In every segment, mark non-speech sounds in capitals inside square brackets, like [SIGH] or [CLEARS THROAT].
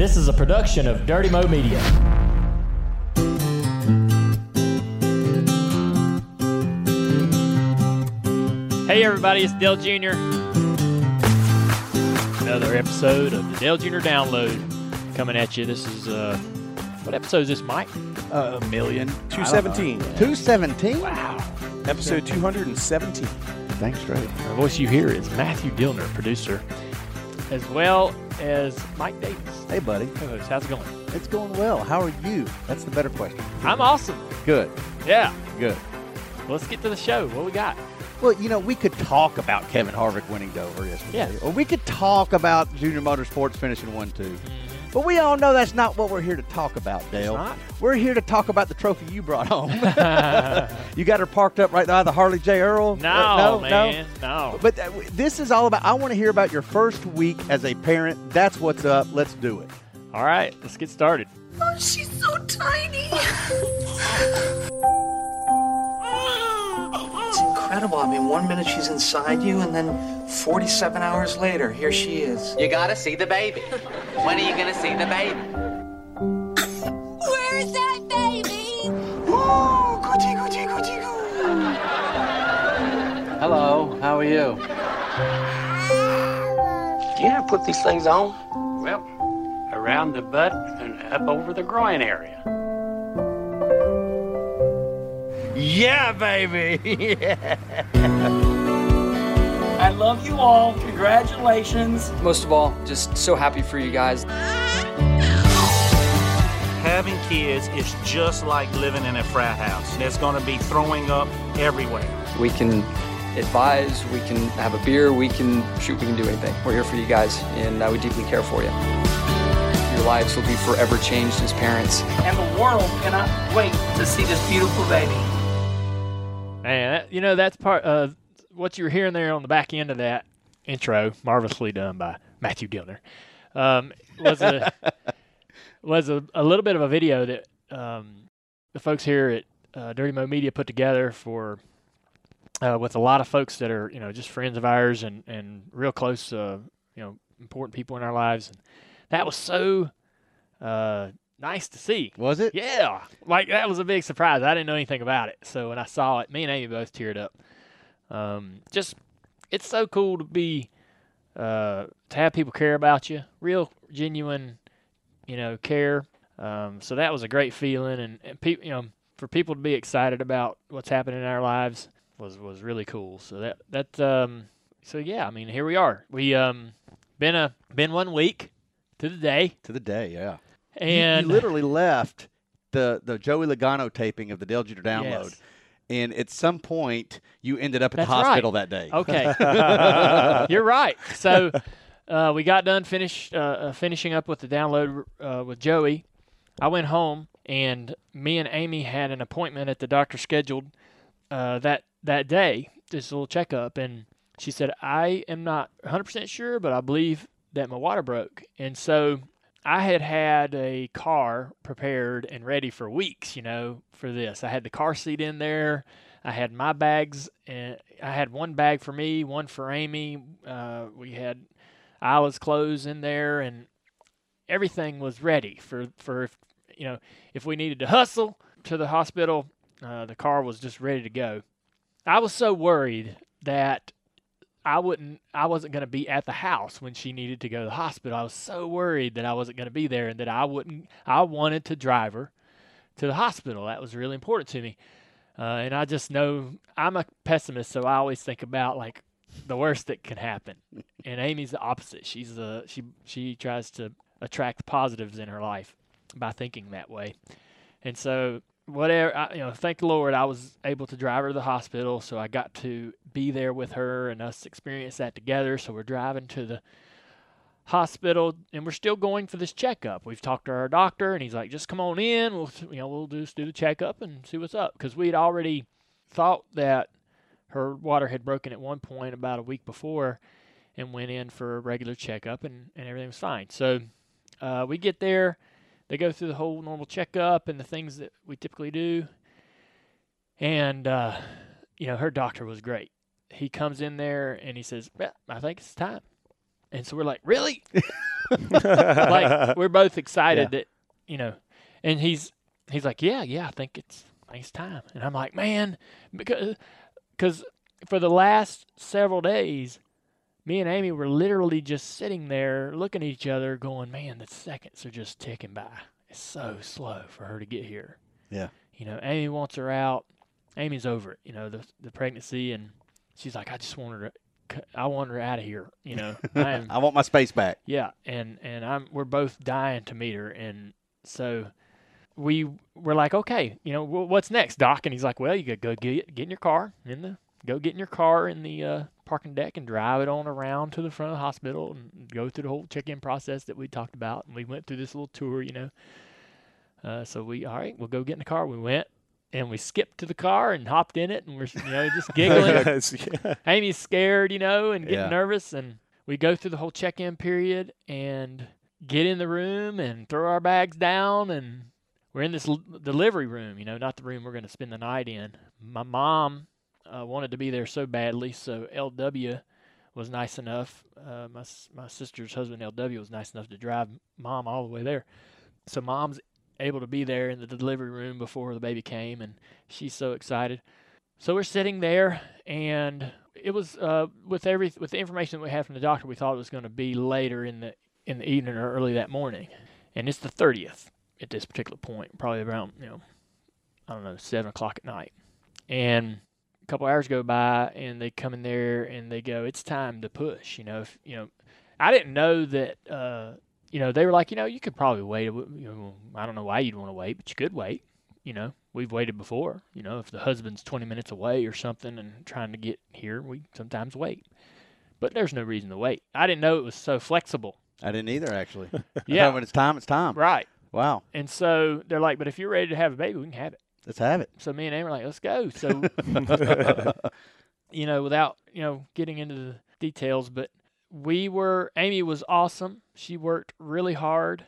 This is a production of Dirty Mo Media. Hey everybody, it's Dale Jr. Another episode of the Dale Jr. Download coming at you. This is uh what episode is this, Mike? Uh, a million. 217. 217? Wow. Episode 217. Thanks, Trey. The voice you hear is Matthew Dillner, producer, as well as Mike Davis. Hey, buddy. How's it going? It's going well. How are you? That's the better question. I'm awesome. Good. Yeah. Good. Let's get to the show. What we got? Well, you know, we could talk about Kevin Harvick winning Dover yesterday. Yeah. Or we could talk about Junior Motorsports finishing 1 2. Hmm. But we all know that's not what we're here to talk about, Dale. not? We're here to talk about the trophy you brought home. [LAUGHS] [LAUGHS] you got her parked up right by the Harley J. Earl? No, Uh, man. No. But uh, this is all about, I want to hear about your first week as a parent. That's what's up. Let's do it. All right, let's get started. Oh, she's so tiny. It's incredible. I mean, one minute she's inside you, and then 47 hours later, here she is. You gotta see the baby. When are you gonna see the baby? Where's that baby? Ooh, goody, goody, goody, goo. Hello, how are you? Do you ever put these things on? Well, around the butt and up over the groin area. Yeah, baby. [LAUGHS] I love you all. Congratulations. Most of all, just so happy for you guys. Having kids is just like living in a frat house. There's going to be throwing up everywhere. We can advise, we can have a beer, we can shoot, we can do anything. We're here for you guys, and uh, we deeply care for you. Your lives will be forever changed as parents. And the world cannot wait to see this beautiful baby. Man, you know that's part of what you were hearing there on the back end of that intro, marvelously done by Matthew Dillner. Um, was a [LAUGHS] was a, a little bit of a video that um, the folks here at uh, Dirty Mo Media put together for uh, with a lot of folks that are you know just friends of ours and and real close uh, you know important people in our lives, and that was so uh, nice to see. Was it? Yeah, like that was a big surprise. I didn't know anything about it, so when I saw it, me and Amy both teared up. Um, just it's so cool to be uh, to have people care about you, real genuine, you know, care. Um, so that was a great feeling, and, and people, you know, for people to be excited about what's happening in our lives was was really cool. So that that um, so yeah, I mean, here we are. We um been a been one week to the day, To the day, yeah. And you, literally left the the Joey Logano taping of the Dale Jr. download, Yes. And at some point you ended up at That's the right. hospital that day. Okay, [LAUGHS] you're right. So uh, we got done finish uh, uh, finishing up with the download uh, with Joey. I went home and me and Amy had an appointment at the doctor scheduled uh, that that day, just a little checkup, and she said I am not 100% sure, but I believe that my water broke, and so I had had a car prepared and ready for weeks, you know, for this. I had the car seat in there. I had my bags, and I had one bag for me, one for Amy. Uh, we had Isla's clothes in there, and everything was ready for for if, you know if we needed to hustle to the hospital. Uh, the car was just ready to go. I was so worried that I wouldn't I wasn't going to be at the house when she needed to go to the hospital. I was so worried that I wasn't going to be there and that I wouldn't I wanted to drive her to the hospital. That was really important to me. Uh, and I just know I'm a pessimist, so I always think about like the worst that can happen. [LAUGHS] And Amy's the opposite. She's the she she tries to attract positives in her life by thinking that way. And so whatever I, you know, thank the Lord I was able to drive her to the hospital, so I got to be there with her and us experience that together. So we're driving to the hospital and we're still going for this checkup. We've talked to our doctor and he's like, just come on in. We'll, you know, we'll just do the checkup and see what's up. Cause we'd already thought that her water had broken at one point about a week before and went in for a regular checkup and, and everything was fine. So, uh, we get there, they go through the whole normal checkup and the things that we typically do. And, uh, you know, her doctor was great. He comes in there and he says, well, I think it's time. And so we're like, really? [LAUGHS] like we're both excited that you know, and he's he's like, yeah, yeah, I think it's I think it's time, and I'm like, man, because because for the last several days, me and Amy were literally just sitting there looking at each other, going, man, the seconds are just ticking by. It's so slow for her to get here. Yeah. You know, Amy wants her out. Amy's over it. You know, the the pregnancy, and she's like, I just want her to. I want her out of here. You know, [LAUGHS] I am I want my space back. yeah, and and I'm we're both dying to meet her, and so we were like, okay, you know, wh- what's next, Doc? And he's like, well, you could go get get in your car in the go get in your car in the uh, parking deck and drive it on around to the front of the hospital and go through the whole check-in process that we talked about, and we went through this little tour, you know. Uh, so we all right, we'll go get in the car. We went. And we skipped to the car and hopped in it, and we're you know just [LAUGHS] giggling. [LAUGHS] Yeah. Amy's scared, you know, and getting Yeah. nervous, and we go through the whole check-in period and get in the room and throw our bags down, and we're in this l- delivery room, you know, not the room we're going to spend the night in. My mom uh, wanted to be there so badly, so LW was nice enough. Uh, my my sister's husband LW was nice enough to drive mom all the way there, so mom's able to be there in the delivery room before the baby came, and she's so excited. So we're sitting there, and it was uh, with every with the information that we had from the doctor, we thought it was going to be later in the in the evening or early that morning, and it's the thirtieth at this particular point, probably around you know, I don't know, seven o'clock at night, and couple hours go by, and they come in there and they go, it's time to push. You know, if, you know, I didn't know that. Uh, you know, they were like, you know, you could probably wait. You know, I don't know why you'd want to wait, but you could wait you know, we've waited before. You know, if the husband's 20 minutes away or something and trying to get here, we sometimes wait. But there's no reason to wait. I didn't know it was so flexible. I didn't either, actually. [LAUGHS] Yeah. when it's time, it's time. Right. Wow. And so they're like, but if you're ready to have a baby, we can have it. Let's have it. So me and Amy were like, let's go. So, [LAUGHS] you know, without, you know, getting into the details, but we were, Amy was awesome. She worked really hard.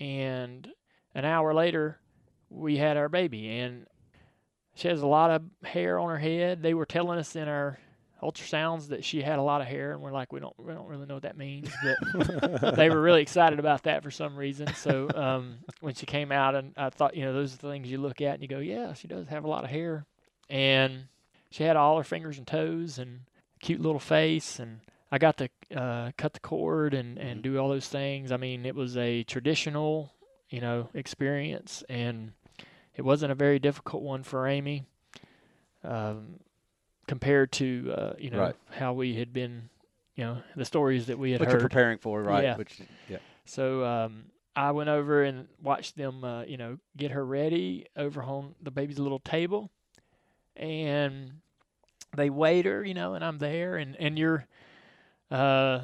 And an hour later, we had our baby. And she has a lot of hair on her head. They were telling us in our ultrasounds that she had a lot of hair, and we're like, we don't, we don't really know what that means, but [LAUGHS] they were really excited about that for some reason. So um, when she came out, and I thought, you know, those are the things you look at and you go, yeah, she does have a lot of hair, and she had all her fingers and toes and cute little face, and I got to uh, cut the cord and and do all those things. I mean, it was a traditional, you know, experience, and it wasn't a very difficult one for Amy. Um, compared to uh, you know Right. how we had been, you know, the stories that we had What heard. preparing for, right? Yeah. Which, yeah. So um, I went over and watched them, uh, you know, get her ready over on the baby's little table, and they wait her, you know, and I'm there, and and you're, uh,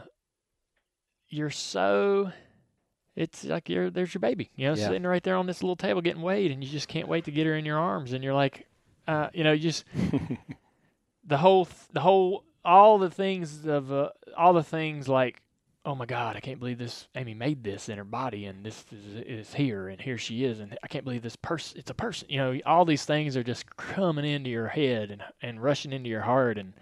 you're so. It's like you're there's your baby, you know, Yeah. sitting right there on this little table getting weighed, and you just can't wait to get her in your arms, and you're like, uh, you know, you just [LAUGHS] the whole th- the whole all the things of uh, all the things like oh my god i can't believe this amy made this in her body and this is, is here and here she is and i can't believe this person it's a person you know all these things are just coming into your head and and rushing into your heart and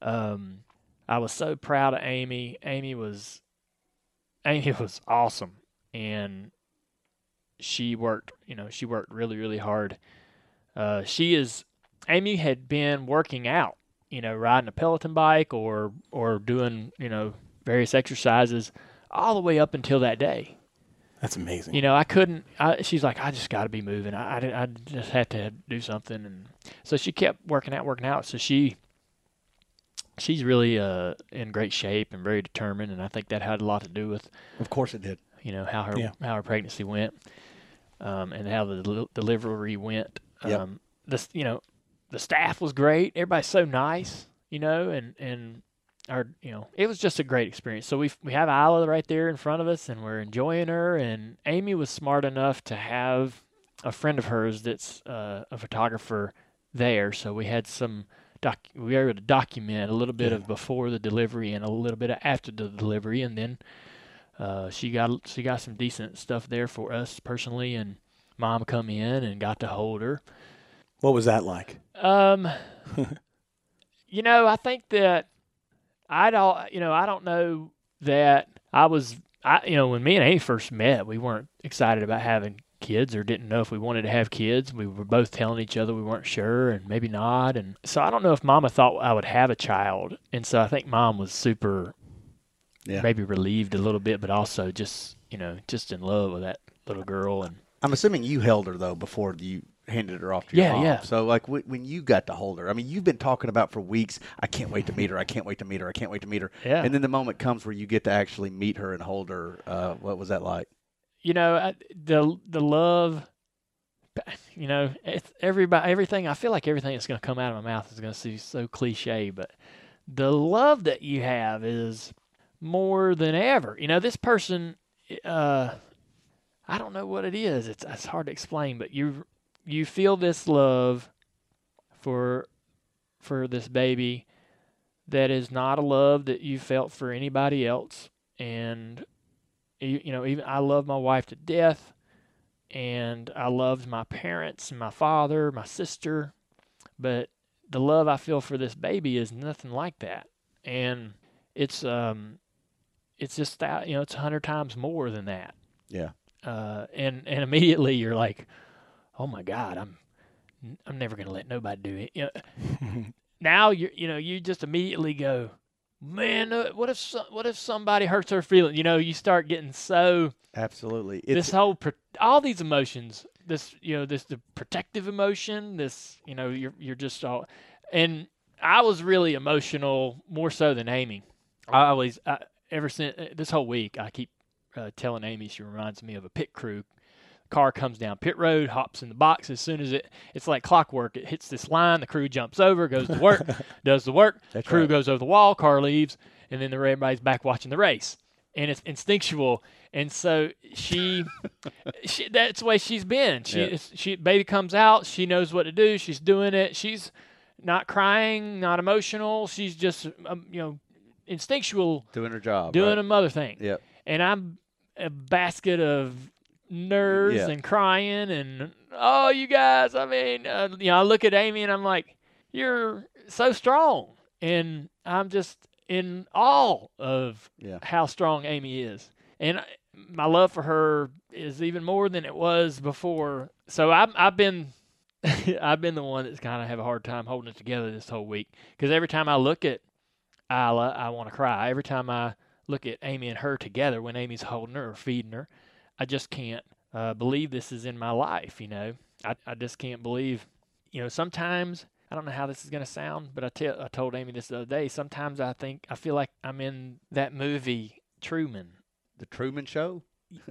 um i was so proud of amy. Amy was amy [LAUGHS] was awesome and she worked you know she worked really really hard. Uh she is Amy had been working out, you know, riding a Peloton bike or or doing, you know, various exercises all the way up until that day. That's amazing. You know, I couldn't. I, she's like, I just got to be moving. I, I, I just had to do something, and so she kept working out, working out. So she she's really uh, in great shape and very determined, and I think that had a lot to do with Of course it did. you know how her Yeah. how her pregnancy went, um, and how the del- delivery went. Yep. Um, this you know, the staff was great. Everybody's so nice, you know, and and our you know it was just a great experience. So we we have Isla right there in front of us, and we're enjoying her. And Amy was smart enough to have a friend of hers that's uh, a photographer there, so we had some. Doc, we were able to document a little bit of before the delivery and a little bit of after the delivery, and then uh, she got she got some decent stuff there for us personally, and mom come in and got to hold her. What was that like? Um, [LAUGHS] you know, I think that I don't, you know, I don't know that I was I, you know, when me and Amy first met, we weren't excited about having kids or didn't know if we wanted to have kids. We were both telling each other we weren't sure and maybe not. And so I don't know if Mama thought I would have a child, and so I think Mom was super, Yeah. maybe relieved a little bit, but also just you know just in love with that little girl and. I'm assuming you held her though before you handed her off to your Yeah, mom. yeah. So like w- when you got to hold her, I mean, you've been talking about for weeks. I can't wait to meet her. I can't wait to meet her. I can't wait to meet her. Yeah. And then the moment comes where you get to actually meet her and hold her. Uh, what was that like? you know I, the the love you know it's everybody everything i feel like everything that's going to come out of my mouth is going to seem so cliche but the love that you have is more than ever you know this person uh i don't know what it is it's it's hard to explain but you you feel this love for for this baby that is not a love that you felt for anybody else and you, you know, even I love my wife to death, and I loved my parents and my father, my sister, but the love I feel for this baby is nothing like that, and it's um, it's just that you know, it's a hundred times more than that. Yeah. Uh, and and immediately you're like, oh my God, I'm I'm never gonna let nobody do it. You know, [LAUGHS] now you you know you just immediately go, man, uh, what if so, what if somebody hurts her feeling? You know, you start getting so Absolutely. this whole all these emotions, this you know this the protective emotion, this you know you're you're just all, and I was really emotional more so than Amy. I always I, ever since uh, this whole week I keep uh, telling Amy she reminds me of a pit crew. Car comes down pit road, hops in the box. As soon as it, it's like clockwork. It hits this line, the crew jumps over, goes to work, [LAUGHS] does the work. That's crew right. goes over the wall, car leaves, and then everybody's back watching the race. And it's instinctual. And so she, [LAUGHS] she that's the way she's been. She, Yeah. she, baby comes out, she knows what to do. She's doing it. She's not crying, not emotional. She's just, um, you know, instinctual doing her job. doing right? a mother thing. Yep. And I'm a basket of nerves Yeah. and crying and oh, you guys. I mean, uh, you know, I look at Amy and I'm like, you're so strong, and I'm just in awe of Yeah. how strong Amy is, and I- my love for her is even more than it was before. So I've I've been. [LAUGHS] I've been the one that's kind of have a hard time holding it together this whole week because every time I look at Isla, I want to cry. Every time I look at Amy and her together when Amy's holding her or feeding her, I just can't uh, believe this is in my life. You know, I I just can't believe. You know, sometimes I don't know how this is going to sound, but I tell I told Amy this the other day. Sometimes I think I feel like I'm in that movie Truman. The Truman Show. [LAUGHS]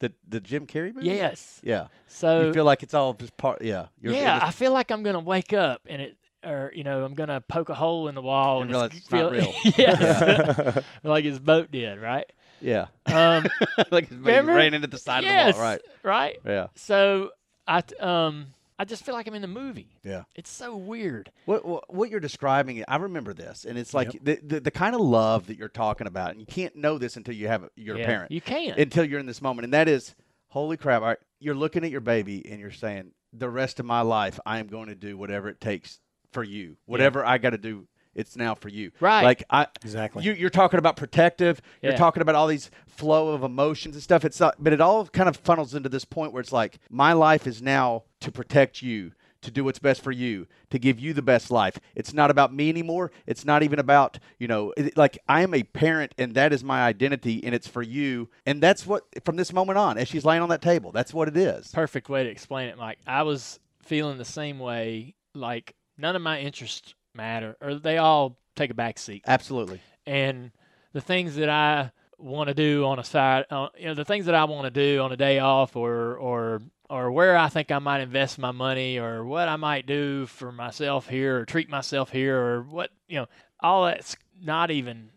the the Jim Carrey movie. Yes. Yeah. So you feel like it's all just part. Yeah. You're, yeah, I feel like I'm gonna wake up and it, or you know, I'm gonna poke a hole in the wall And and, realize it's feel, not real. [LAUGHS] yes, [LAUGHS] like his boat did, right? Yeah. Um, [LAUGHS] like it's remember? ran into the side yes, of the wall. Right. right. Yeah. So I um, I just feel like I'm in the movie. Yeah. It's so weird. What, what what you're describing, I remember this, and it's like the, the the kind of love that you're talking about, and you can't know this until you have your Yeah, parent. you can't. until you're in this moment, and that is, holy crap! All right, you're looking at your baby, and you're saying, the rest of my life, I am going to do whatever it takes for you. Whatever I got to do, it's now for you. Right. Like I Exactly. You, you're talking about protective. You're talking about all these flow of emotions and stuff. It's not, but it all kind of funnels into this point where it's like, my life is now to protect you, to do what's best for you, to give you the best life. It's not about me anymore. It's not even about you know, it, like I am a parent, and that is my identity, and it's for you. And that's what from this moment on, as she's laying on that table, that's what it is. Perfect way to explain it, Mike. I was feeling the same way. Like none of my interests matter, or they all take a back seat. Absolutely. and the things that I want to do on a side, uh, you know, the things that I want to do on a day off, or or or where I think I might invest my money, or what I might do for myself here, or treat myself here, or what you know, all that's not even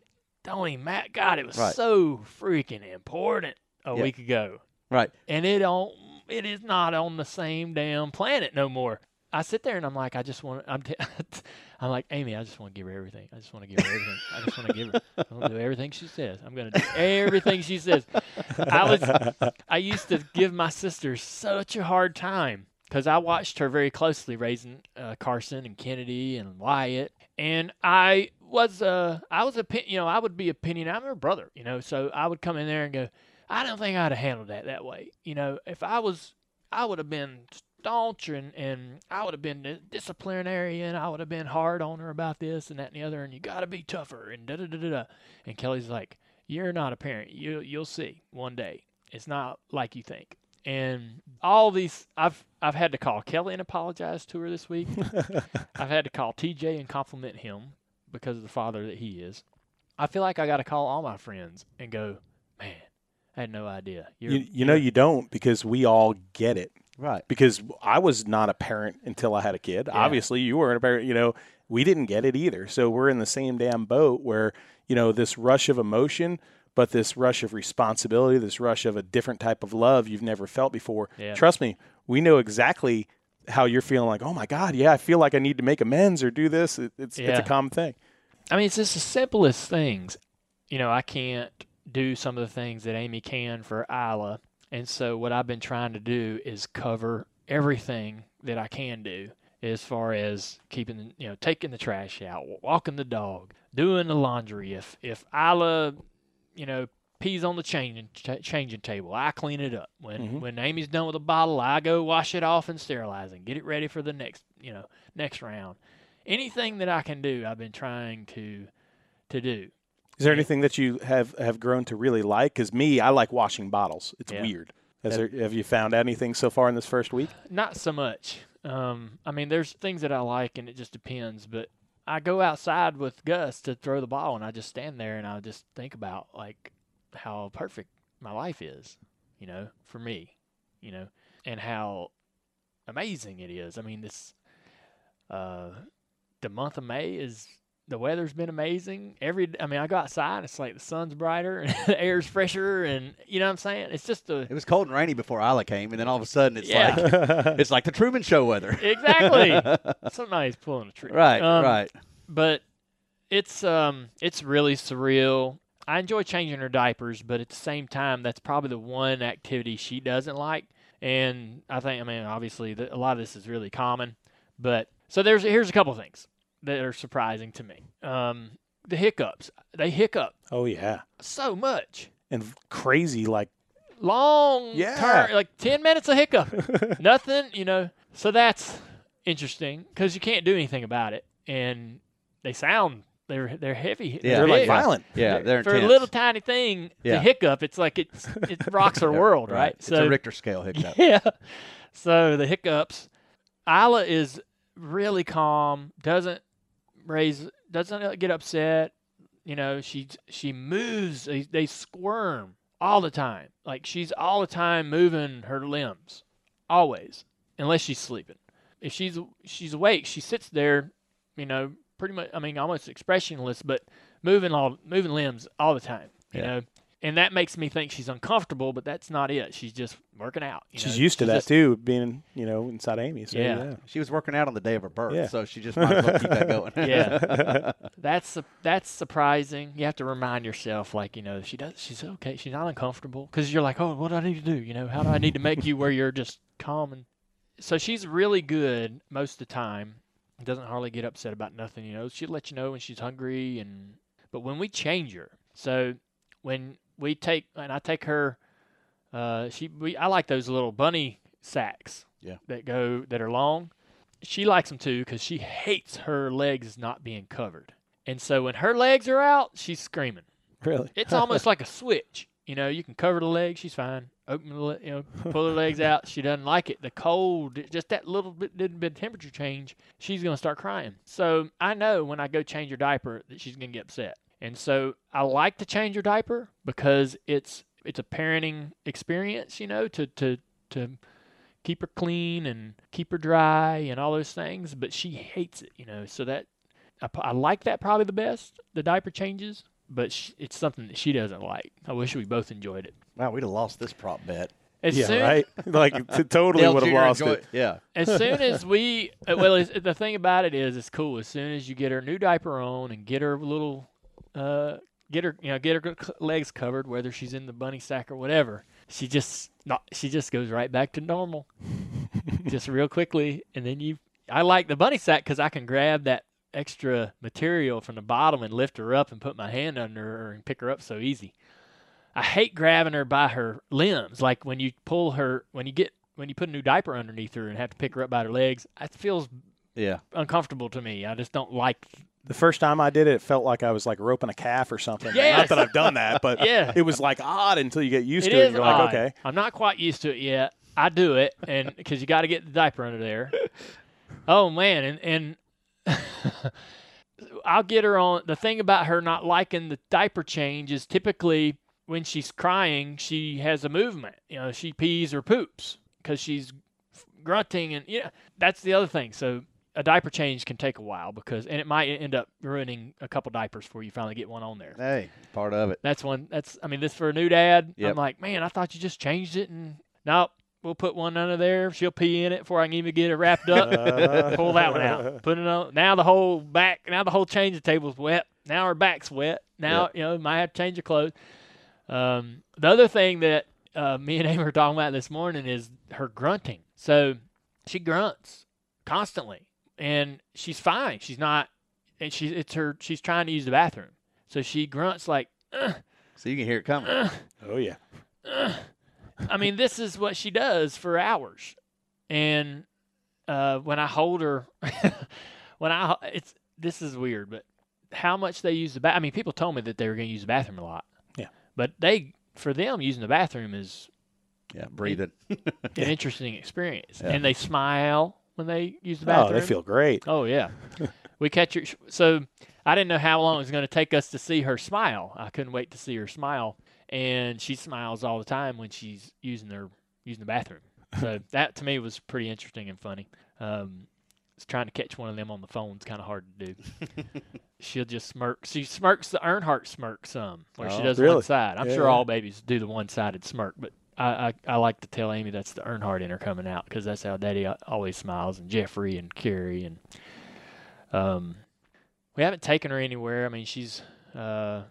don't even matter. God, it was Right. so freaking important a Yeah. week ago, Right. and it don't, it is not on the same damn planet no more. I sit there and I'm like, I just want. I'm, t- [LAUGHS] I'm like, Amy, I just want to give her everything. I just want to give her everything. I just want to give her. I'm gonna do everything she says. I'm gonna do everything she says. I was, I used to give my sister such a hard time because I watched her very closely raising uh, Karsyn and Kennedy and Wyatt, and I was uh I was a you know I would be opinion I'm her brother you know so I would come in there and go I don't think I'd have handled that that way you know if I was I would have been staunch and and I would have been di- disciplinary and I would have been hard on her about this and that and the other and you got to be tougher and da da da da da and Kelly's like you're not a parent you you'll see one day it's not like you think and all these I've I've had to call Kelly and apologize to her this week [LAUGHS] I've had to call TJ and compliment him because of the father that he is. I feel like I got to call all my friends and go, man, I had no idea. You're, You, you know you don't because we all get it. Right. Because I was not a parent until I had a kid. Obviously, you weren't a parent. You know, we didn't get it either. So we're in the same damn boat where you know this rush of emotion, but this rush of responsibility, this rush of a different type of love you've never felt before. Yeah. Trust me, we know exactly how you're feeling. Like, oh my god, yeah, I feel like I need to make amends or do this. It, it's it's a common thing. I mean, it's just the simplest things. You know, I can't do some of the things that Amy can for Isla. And so what I've been trying to do is cover everything that I can do as far as keeping, you know, taking the trash out, walking the dog, doing the laundry. If if Isla, you know, pees on the changing ch- changing table, I clean it up. When mm-hmm. when Amy's done with the bottle, I go wash it off and sterilize and get it ready for the next, you know, next round. Anything that I can do, I've been trying to to do. Is there anything that you have have grown to really like? Because me, I like washing bottles. It's Yeah. weird. There, have you found anything so far in this first week? Not so much. Um, I mean, there's things that I like, and it just depends. But I go outside with Gus to throw the ball, and I just stand there and I just think about like how perfect my life is, you know, for me, you know, and how amazing it is. I mean, this uh, the month of May is the weather's been amazing. Every I mean, I go outside, it's like the sun's brighter [LAUGHS] and the air's fresher, and you know what I'm saying. It's just a It was cold and rainy before Isla came, and then all of a sudden it's Yeah. like [LAUGHS] it's like the Truman Show weather. [LAUGHS] exactly. Somebody's pulling a tree. Right, Um, right. But it's um it's really surreal. I enjoy changing her diapers, but at the same time, that's probably the one activity she doesn't like. And I think, I mean, obviously, the, a lot of this is really common. But so there's here's a couple things that are surprising to me. Um, the hiccups. They hiccup Oh yeah, so much. and crazy like long Yeah. turn, like 10 minutes of hiccup. [LAUGHS] Nothing, you know. So that's interesting because you can't do anything about it. And they sound, they're they're heavy. Yeah. they're like big. violent. Yeah, they're For a little tiny thing, Yeah. the hiccup, it's like it's, it [LAUGHS] rocks our world, right? It's a Richter scale hiccup. [LAUGHS] yeah. So the hiccups. Isla is really calm, doesn't raise, doesn't uh, get upset. You know, she she moves. They, they squirm all the time. Like she's all the time moving her limbs, always, unless she's sleeping. If she's she's awake, she sits there. You know, pretty much. I mean, almost expressionless, but moving all moving limbs all the time. You Yeah. know. And that makes me think she's uncomfortable, but that's not it. She's just working out. you She's know. used to that just- too, being you know inside Amy. So, Yeah. yeah. She was working out on the day of her birth, Yeah. so she just might as well keep that going. [LAUGHS] Yeah. [LAUGHS] That's that's surprising. You have to remind yourself, like you know, she does. She's okay. She's not uncomfortable because you're like, oh, what do I need to do? You know, how do I need to make you where you're just calm and. So she's really good most of the time. Doesn't hardly get upset about nothing. You know, she'll let you know when she's hungry and. But when we change her, so when we take and I take her, uh, she we I like those little bunny sacks. Yeah. That go that are long she likes them too because she hates her legs not being covered. And so when her legs are out, she's screaming. Really? [LAUGHS] It's [LAUGHS] almost like a switch. You know, you can cover the legs, she's fine. Open the, le- you know, pull her legs out. She doesn't like it. The cold, just that little bit, little bit of temperature change, she's gonna start crying. So I know when I go change her diaper that she's gonna get upset. And so I like to change her diaper because it's it's a parenting experience. You know, to to to keep her clean and keep her dry and all those things. But she hates it, you know. So that I like that probably the best, the diaper changes. But sh- it's something that she doesn't like. I wish we both enjoyed it. Wow, we'd have lost this prop bet. As yeah, soon, right. [LAUGHS] Like t- totally would have lost enjoy- it. Yeah. as soon as we, uh, well, the thing about it is, it's cool. As soon as you get her new diaper on and get her little, uh, get her, you know, get her legs covered, whether she's in the bunny sack or whatever, she just not, she just goes right back to normal, [LAUGHS] just real quickly. And then you, I like the bunny sack because I can grab that extra material from the bottom and lift her up and put my hand under her and pick her up so easy. I hate grabbing her by her limbs, like when you pull her when you get when you put a new diaper underneath her and have to pick her up by her legs. It feels Yeah. uncomfortable to me. I just don't like. The first time I did it, it felt like I was like roping a calf or something. Yes. Not that I've done that, but [LAUGHS] Yeah. it was like odd until you get used to It to it. is You're odd. like, okay. I'm not quite used to it yet. I do it, and [LAUGHS] because you got to get the diaper under there. Oh man, and and [LAUGHS] I'll get her on. The thing about her not liking the diaper change is typically when she's crying, she has a movement. You know, she pees or poops because she's grunting, and yeah, that's the other thing. So a diaper change can take a while because, and it might end up ruining a couple diapers before you finally get one on there. Hey, part of it. That's one. That's I mean, this for a new dad. Yep. I'm like, man, I thought you just changed it, and nope. We'll put one under there. She'll pee in it before I can even get it wrapped up. [LAUGHS] Pull that one out. Put it on. Now the whole back. Now the whole change changing table's wet. Now her back's wet. Now Yep. you know might have to change her clothes. Um, the other thing that uh, me and Amy were talking about this morning is her grunting. So she grunts constantly, and she's fine. She's not. And she's it's her. She's trying to use the bathroom, so she grunts like. "Ugh, So you can hear it coming. Oh, yeah. I mean, this is what she does for hours. And uh, when I hold her, [LAUGHS] when I it's this is weird, but how much they use the bath. I mean, people told me that they were going to use the bathroom a lot. Yeah. But they, for them, using the bathroom is yeah, breathing. an [LAUGHS] interesting experience, Yeah. and they smile when they use the bathroom. Oh, they feel great. Oh yeah, [LAUGHS] we catch her. So I didn't know how long it was going to take us to see her smile. I couldn't wait to see her smile, and she smiles all the time when she's using their using the bathroom. So [LAUGHS] that to me was pretty interesting and funny. Um, trying to catch one of them on the phone is kind of hard to do. [LAUGHS] She'll just smirk. She smirks the Earnhardt smirk some, where she Oh, does really? one side. I'm Yeah, sure all babies do the one-sided smirk, but I, I, I like to tell Amy that's the Earnhardt in her coming out because that's how Daddy always smiles, and Jeffrey and Kerry and um, we haven't taken her anywhere. I mean, she's uh,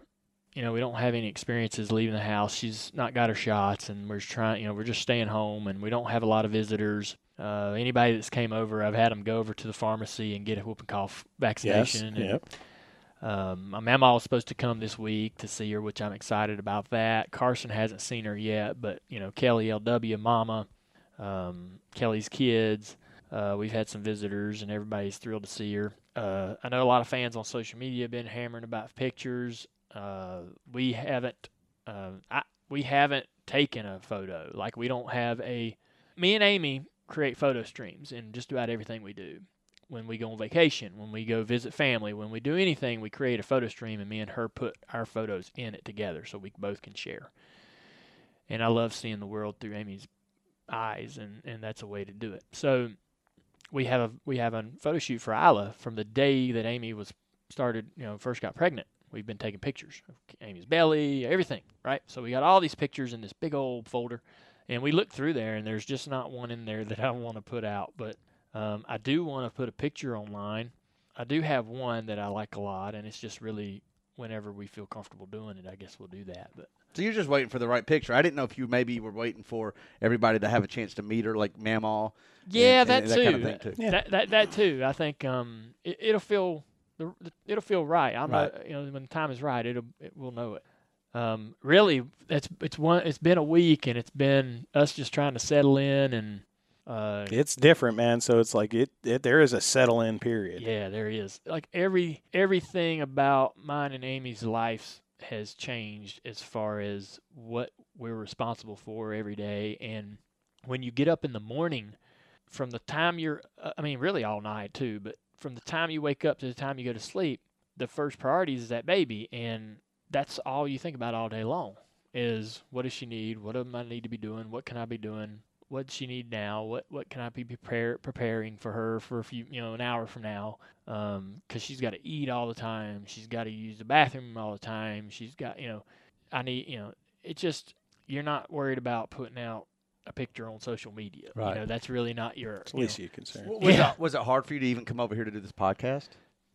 you know, we don't have any experiences leaving the house. She's not got her shots, and we're trying. You know, we're just staying home, and we don't have a lot of visitors. Uh, anybody that's came over, I've had them go over to the pharmacy and get a whooping cough Yes. vaccination. and, Yep. Um, my mama was supposed to come this week to see her, which I'm excited about that. Karsyn hasn't seen her yet, but you know Kelly LW, mama, um, Kelly's kids. Uh, we've had some visitors, and everybody's thrilled to see her. Uh, I know a lot of fans on social media have been hammering about pictures. Uh, we haven't, uh, I, we haven't taken a photo. Like we don't have a. Me and Amy create photo streams in just about everything we do when we go on vacation, when we go visit family, when we do anything, we create a photo stream, and me and her put our photos in it together so we both can share. And I love seeing the world through Amy's eyes, and, and that's a way to do it. So we have a we have a photo shoot for Isla from the day that Amy was started, you know, first got pregnant. We've been taking pictures of Amy's belly, everything, right? So we got all these pictures in this big old folder, and we look through there, and there's just not one in there that I want to put out, but um, I do want to put a picture online. I do have one that I like a lot, and it's just really whenever we feel comfortable doing it, I guess we'll do that. But So you're just waiting for the right picture. I didn't know if you maybe were waiting for everybody to have a chance to meet her, like Mamaw. yeah, and- that, and too. kind of thing too. That, that that too. I think um, it, it'll feel the, the- it'll feel right. I'm Right. not, you know when the time is right, it'll it, we'll know it. Um, really, it's it's one. It's been a week, and it's been us just trying to settle in and. Uh, It's different, man. So it's like it, it there is a settle in period. Yeah, there is. Like every everything about mine and Amy's lives has changed as far as what we're responsible for every day and when you get up in the morning from the time you're uh, I mean really all night too, but from the time you wake up to the time you go to sleep, the first priority is that baby and that's all you think about all day long is what does she need? What do I need to be doing? What can I be doing? What does she need now? What what can I be prepare, preparing for her for a few you know an hour from now? Um, because she's got to eat all the time. She's got to use the bathroom all the time. She's got you know, I need you know. It just you're not worried about putting out a picture on social media. Right. You know that's really not your. It's you least know, you concern. Was, Yeah. it, was it hard for you to even come over here to do this podcast?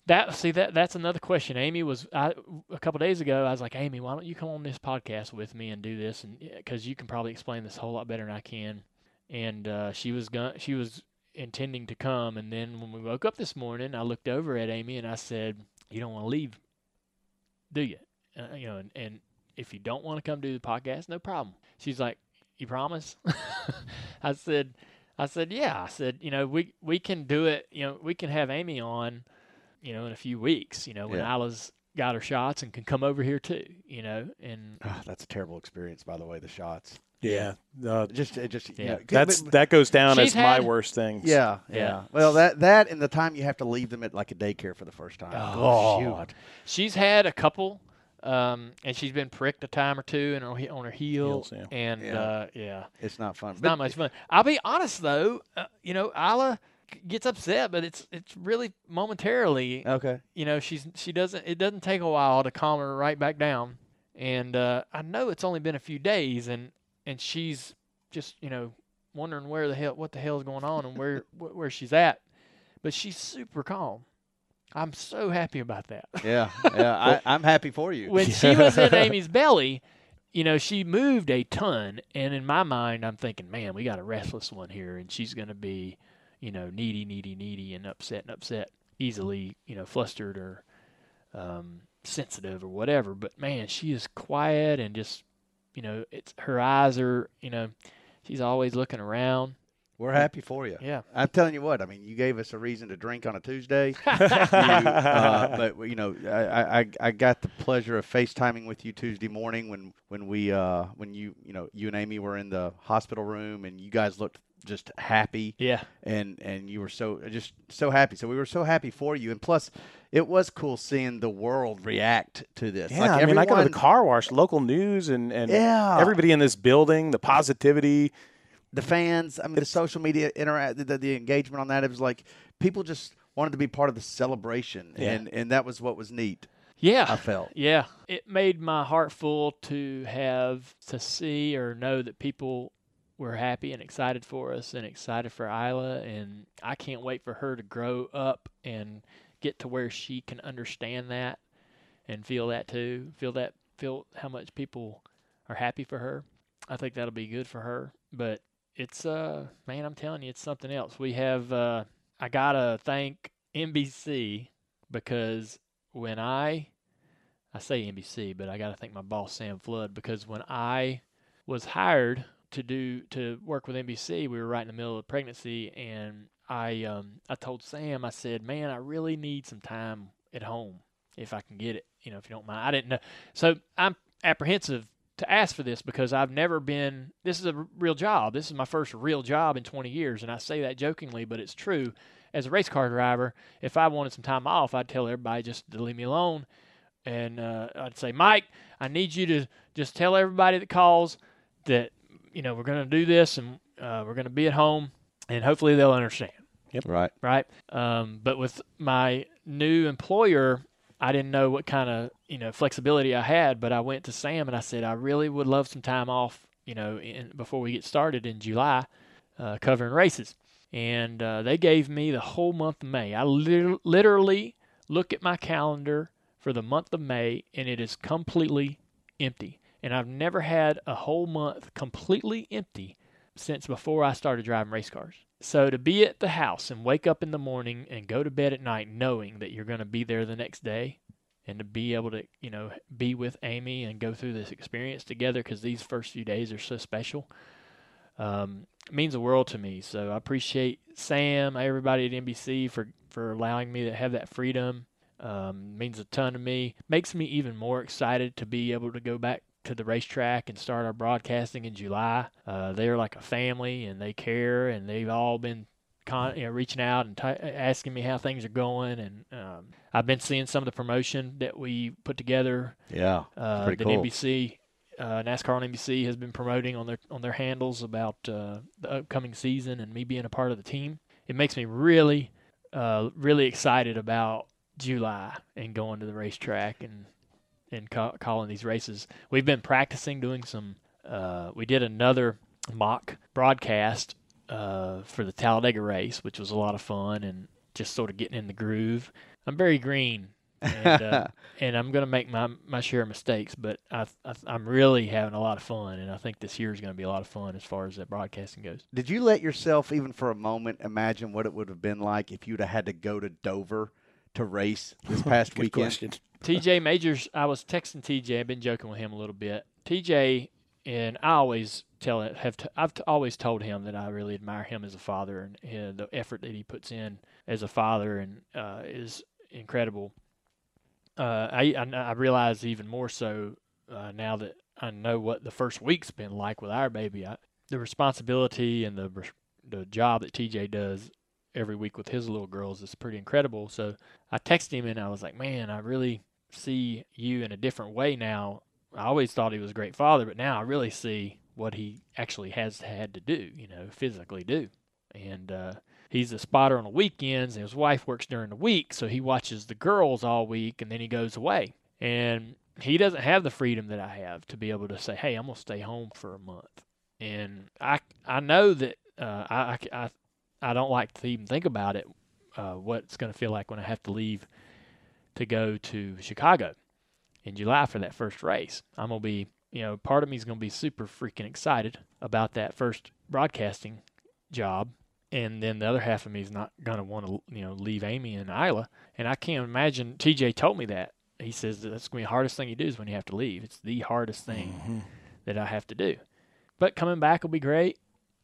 That see that that's another question. Amy was I, a couple days ago. I was like, Amy, why don't you come on this podcast with me and do this? And because you can probably explain this a whole lot better than I can. And uh, she was going. She was intending to come. And then when we woke up this morning, I looked over at Amy and I said, "You don't want to leave, do you? Uh, you know, and, and if you don't want to come do the podcast, no problem." She's like, "You promise?" [LAUGHS] I said, "I said, yeah." I said, "You know, we we can do it. You know, we can have Amy on, you know, in a few weeks. You know, when Yeah. Isla's got her shots and can come over here too. You know, and Ah, that's a terrible experience, by the way. The shots. Yeah. Uh, Just, it just, you Yeah. know, that's but- that goes down She's as my worst thing. Yeah, yeah, Yeah. Well, that that and the time you have to leave them at like a daycare for the first time. Oh, God. She's had a couple, um, and she's been pricked a time or two and on her, on her heel, Heels, yeah. and Yeah. Uh, yeah, It's not fun. it's not much fun. I'll be honest though, uh, you know, Isla gets upset, but it's it's really momentarily. Okay. You know, she's she doesn't. It doesn't take a while to calm her right back down, and uh, I know it's only been a few days, and and she's just you know wondering where the hell what the hell is going on and where wh- where she's at, but she's super calm. I'm so happy about that. Yeah, yeah. I, [LAUGHS] I'm happy for you. when she [LAUGHS] was in Amy's belly, you know, she moved a ton, and in my mind, I'm thinking, man, we got a restless one here, and she's going to be, you know, needy, needy, needy, and upset and upset, easily, you know, flustered or um, sensitive or whatever. But man, she is quiet and just, you know, it's her eyes are, you know, she's always looking around. We're happy for you. Yeah. I'm telling you what. I mean, you gave us a reason to drink on a Tuesday. [LAUGHS] You, uh, but you know, I, I I got the pleasure of FaceTiming with you Tuesday morning when when we uh when you you know you and Amy were in the hospital room and you guys looked just happy. Yeah. And and you were so just so happy. So we were so happy for you. And plus, it was cool seeing the world react to this. Yeah, like I mean, I go to the car wash, local news, and and Yeah. everybody in this building, the positivity. the fans. I mean, the social media interact, the, the engagement on that. It was like people just wanted to be part of the celebration, Yeah. and and that was what was neat. Yeah. I felt. Yeah. It made my heart full to have to see or know that people were happy and excited for us and excited for Isla and I can't wait for her to grow up and get to where she can understand that and feel that too. Feel that feel how much people are happy for her. I think that'll be good for her. But it's uh man, I'm telling you, it's something else. We have uh I gotta thank NBC because when I I say NBC, but I got to thank my boss Sam Flood because when I was hired to do to work with NBC, we were right in the middle of pregnancy, and I um, I told Sam I said, "Man, I really need some time at home if I can get it. You know, if you don't mind." I didn't know, so I'm apprehensive to ask for this because I've never been. This is a real job. This is my first real job in 20 years, and I say that jokingly, but it's true. As a race car driver, if I wanted some time off, I'd tell everybody just to leave me alone and uh, I'd say, Mike, I need you to just tell everybody that calls that you know we're going to do this and uh, we're going to be at home, and hopefully they'll understand. Yep. Right. Right. Um, but with my new employer, I didn't know what kind of you know flexibility I had. But I went to Sam and I said, I really would love some time off. You know, in, before we get started in July, uh, covering races. And uh, they gave me the whole month of May. I lit- literally look at my calendar for the month of May, and it is completely empty. And I've never had a whole month completely empty since before I started driving race cars. So to be at the house and wake up in the morning and go to bed at night knowing that you're going to be there the next day and to be able to, you know, be with Amy and go through this experience together because these first few days are so special um, means the world to me. So I appreciate Sam, everybody at NBC for for allowing me to have that freedom. Um, means a ton to me. Makes me even more excited to be able to go back to the racetrack and start our broadcasting in July. Uh, they're like a family and they care and they've all been con- you know, reaching out and t- asking me how things are going. And um, I've been seeing some of the promotion that we put together Yeah. uh, pretty that cool. NBC, uh, NASCAR on NBC has been promoting on their on their handles about uh, the upcoming season and me being a part of the team. It makes me really, uh, really excited about July and going to the racetrack and ca- calling these races. We've been practicing doing some. Uh, we did another mock broadcast uh, for the Talladega race, which was a lot of fun and just sort of getting in the groove. I'm very green and, uh, [LAUGHS] and I'm going to make my my share of mistakes, but I, I I'm really having a lot of fun, and I think this year is going to be a lot of fun as far as that broadcasting goes. Did you let yourself, even for a moment, imagine what it would have been like if you'd have had to go to Dover to race this [LAUGHS] past Good weekend? question. TJ Majors, I was texting TJ. I've been joking with him a little bit. TJ and I always tell it have t- I've t- always told him that I really admire him as a father and, and the effort that he puts in as a father and uh, is incredible. Uh, I, I I realize even more so uh, now that I know what the first week's been like with our baby. I, the responsibility and the the job that TJ does every week with his little girls is pretty incredible. So I texted him and I was like, man, I really see you in a different way now. I always thought he was a great father, but now I really see what he actually has had to do, you know, physically do. And uh, he's a spotter on the weekends, and his wife works during the week, so he watches the girls all week, and then he goes away. And he doesn't have the freedom that I have to be able to say, "Hey, I'm gonna stay home for a month." And I I know that uh, I, I I don't like to even think about it. Uh, what it's going to feel like when I have to leave to go to Chicago in July for that first race. I'm going to be, you know, part of me is going to be super freaking excited about that first broadcasting job. And then the other half of me is not going to want to, you know, leave Amy and Isla. And I can't imagine, TJ told me that. He says that that's going to be the hardest thing you do is when you have to leave. It's the hardest thing that I have to do. But coming back will be great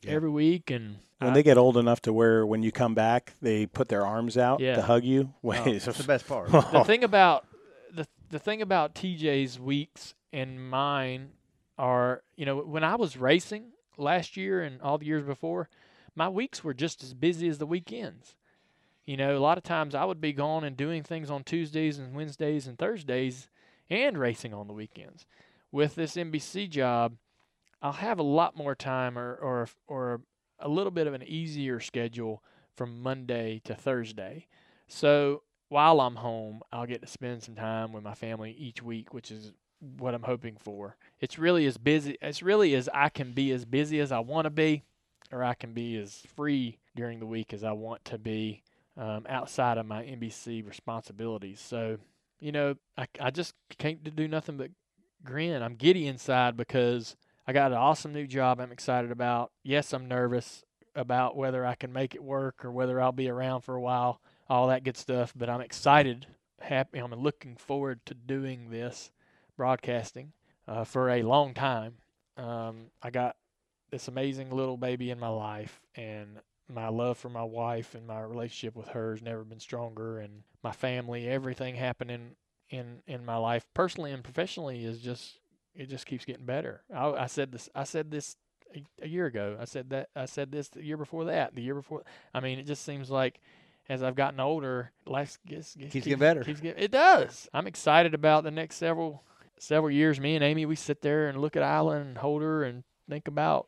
every week. And When I- they get old enough to where when you come back, they put their arms out Yeah. to hug you. Oh, that's the best part. [LAUGHS] the thing about the the thing about TJ's weeks and mine are, you know, when I was racing last year and all the years before, my weeks were just as busy as the weekends. You know, a lot of times I would be gone and doing things on Tuesdays and Wednesdays and Thursdays and racing on the weekends. With this NBC job, I'll have a lot more time or or or a little bit of an easier schedule from Monday to Thursday. So while I'm home, I'll get to spend some time with my family each week, which is what I'm hoping for. It's really as busy. It's really as I can be as busy as I want to be, or I can be as free during the week as I want to be um, outside of my NBC responsibilities. So, you know, I, I just can't do nothing but grin. I'm giddy inside because I got an awesome new job I'm excited about. Yes, I'm nervous about whether I can make it work or whether I'll be around for a while, all that good stuff, but I'm excited, happy, I'm looking forward to doing this broadcasting uh, for a long time. Um, I got this amazing little baby in my life, and my love for my wife and my relationship with her has never been stronger, and my family, everything happening in in my life, personally and professionally, is just it just keeps getting better. I, I said this. I said this a, a year ago. I said that. I said this the year before that. The year before. I mean, it just seems like as I've gotten older, life gets, gets Keeps getting better. Keeps getting, it does. I'm excited about the next several several years. Me and Amy, we sit there and look at Isla and hold her and think about.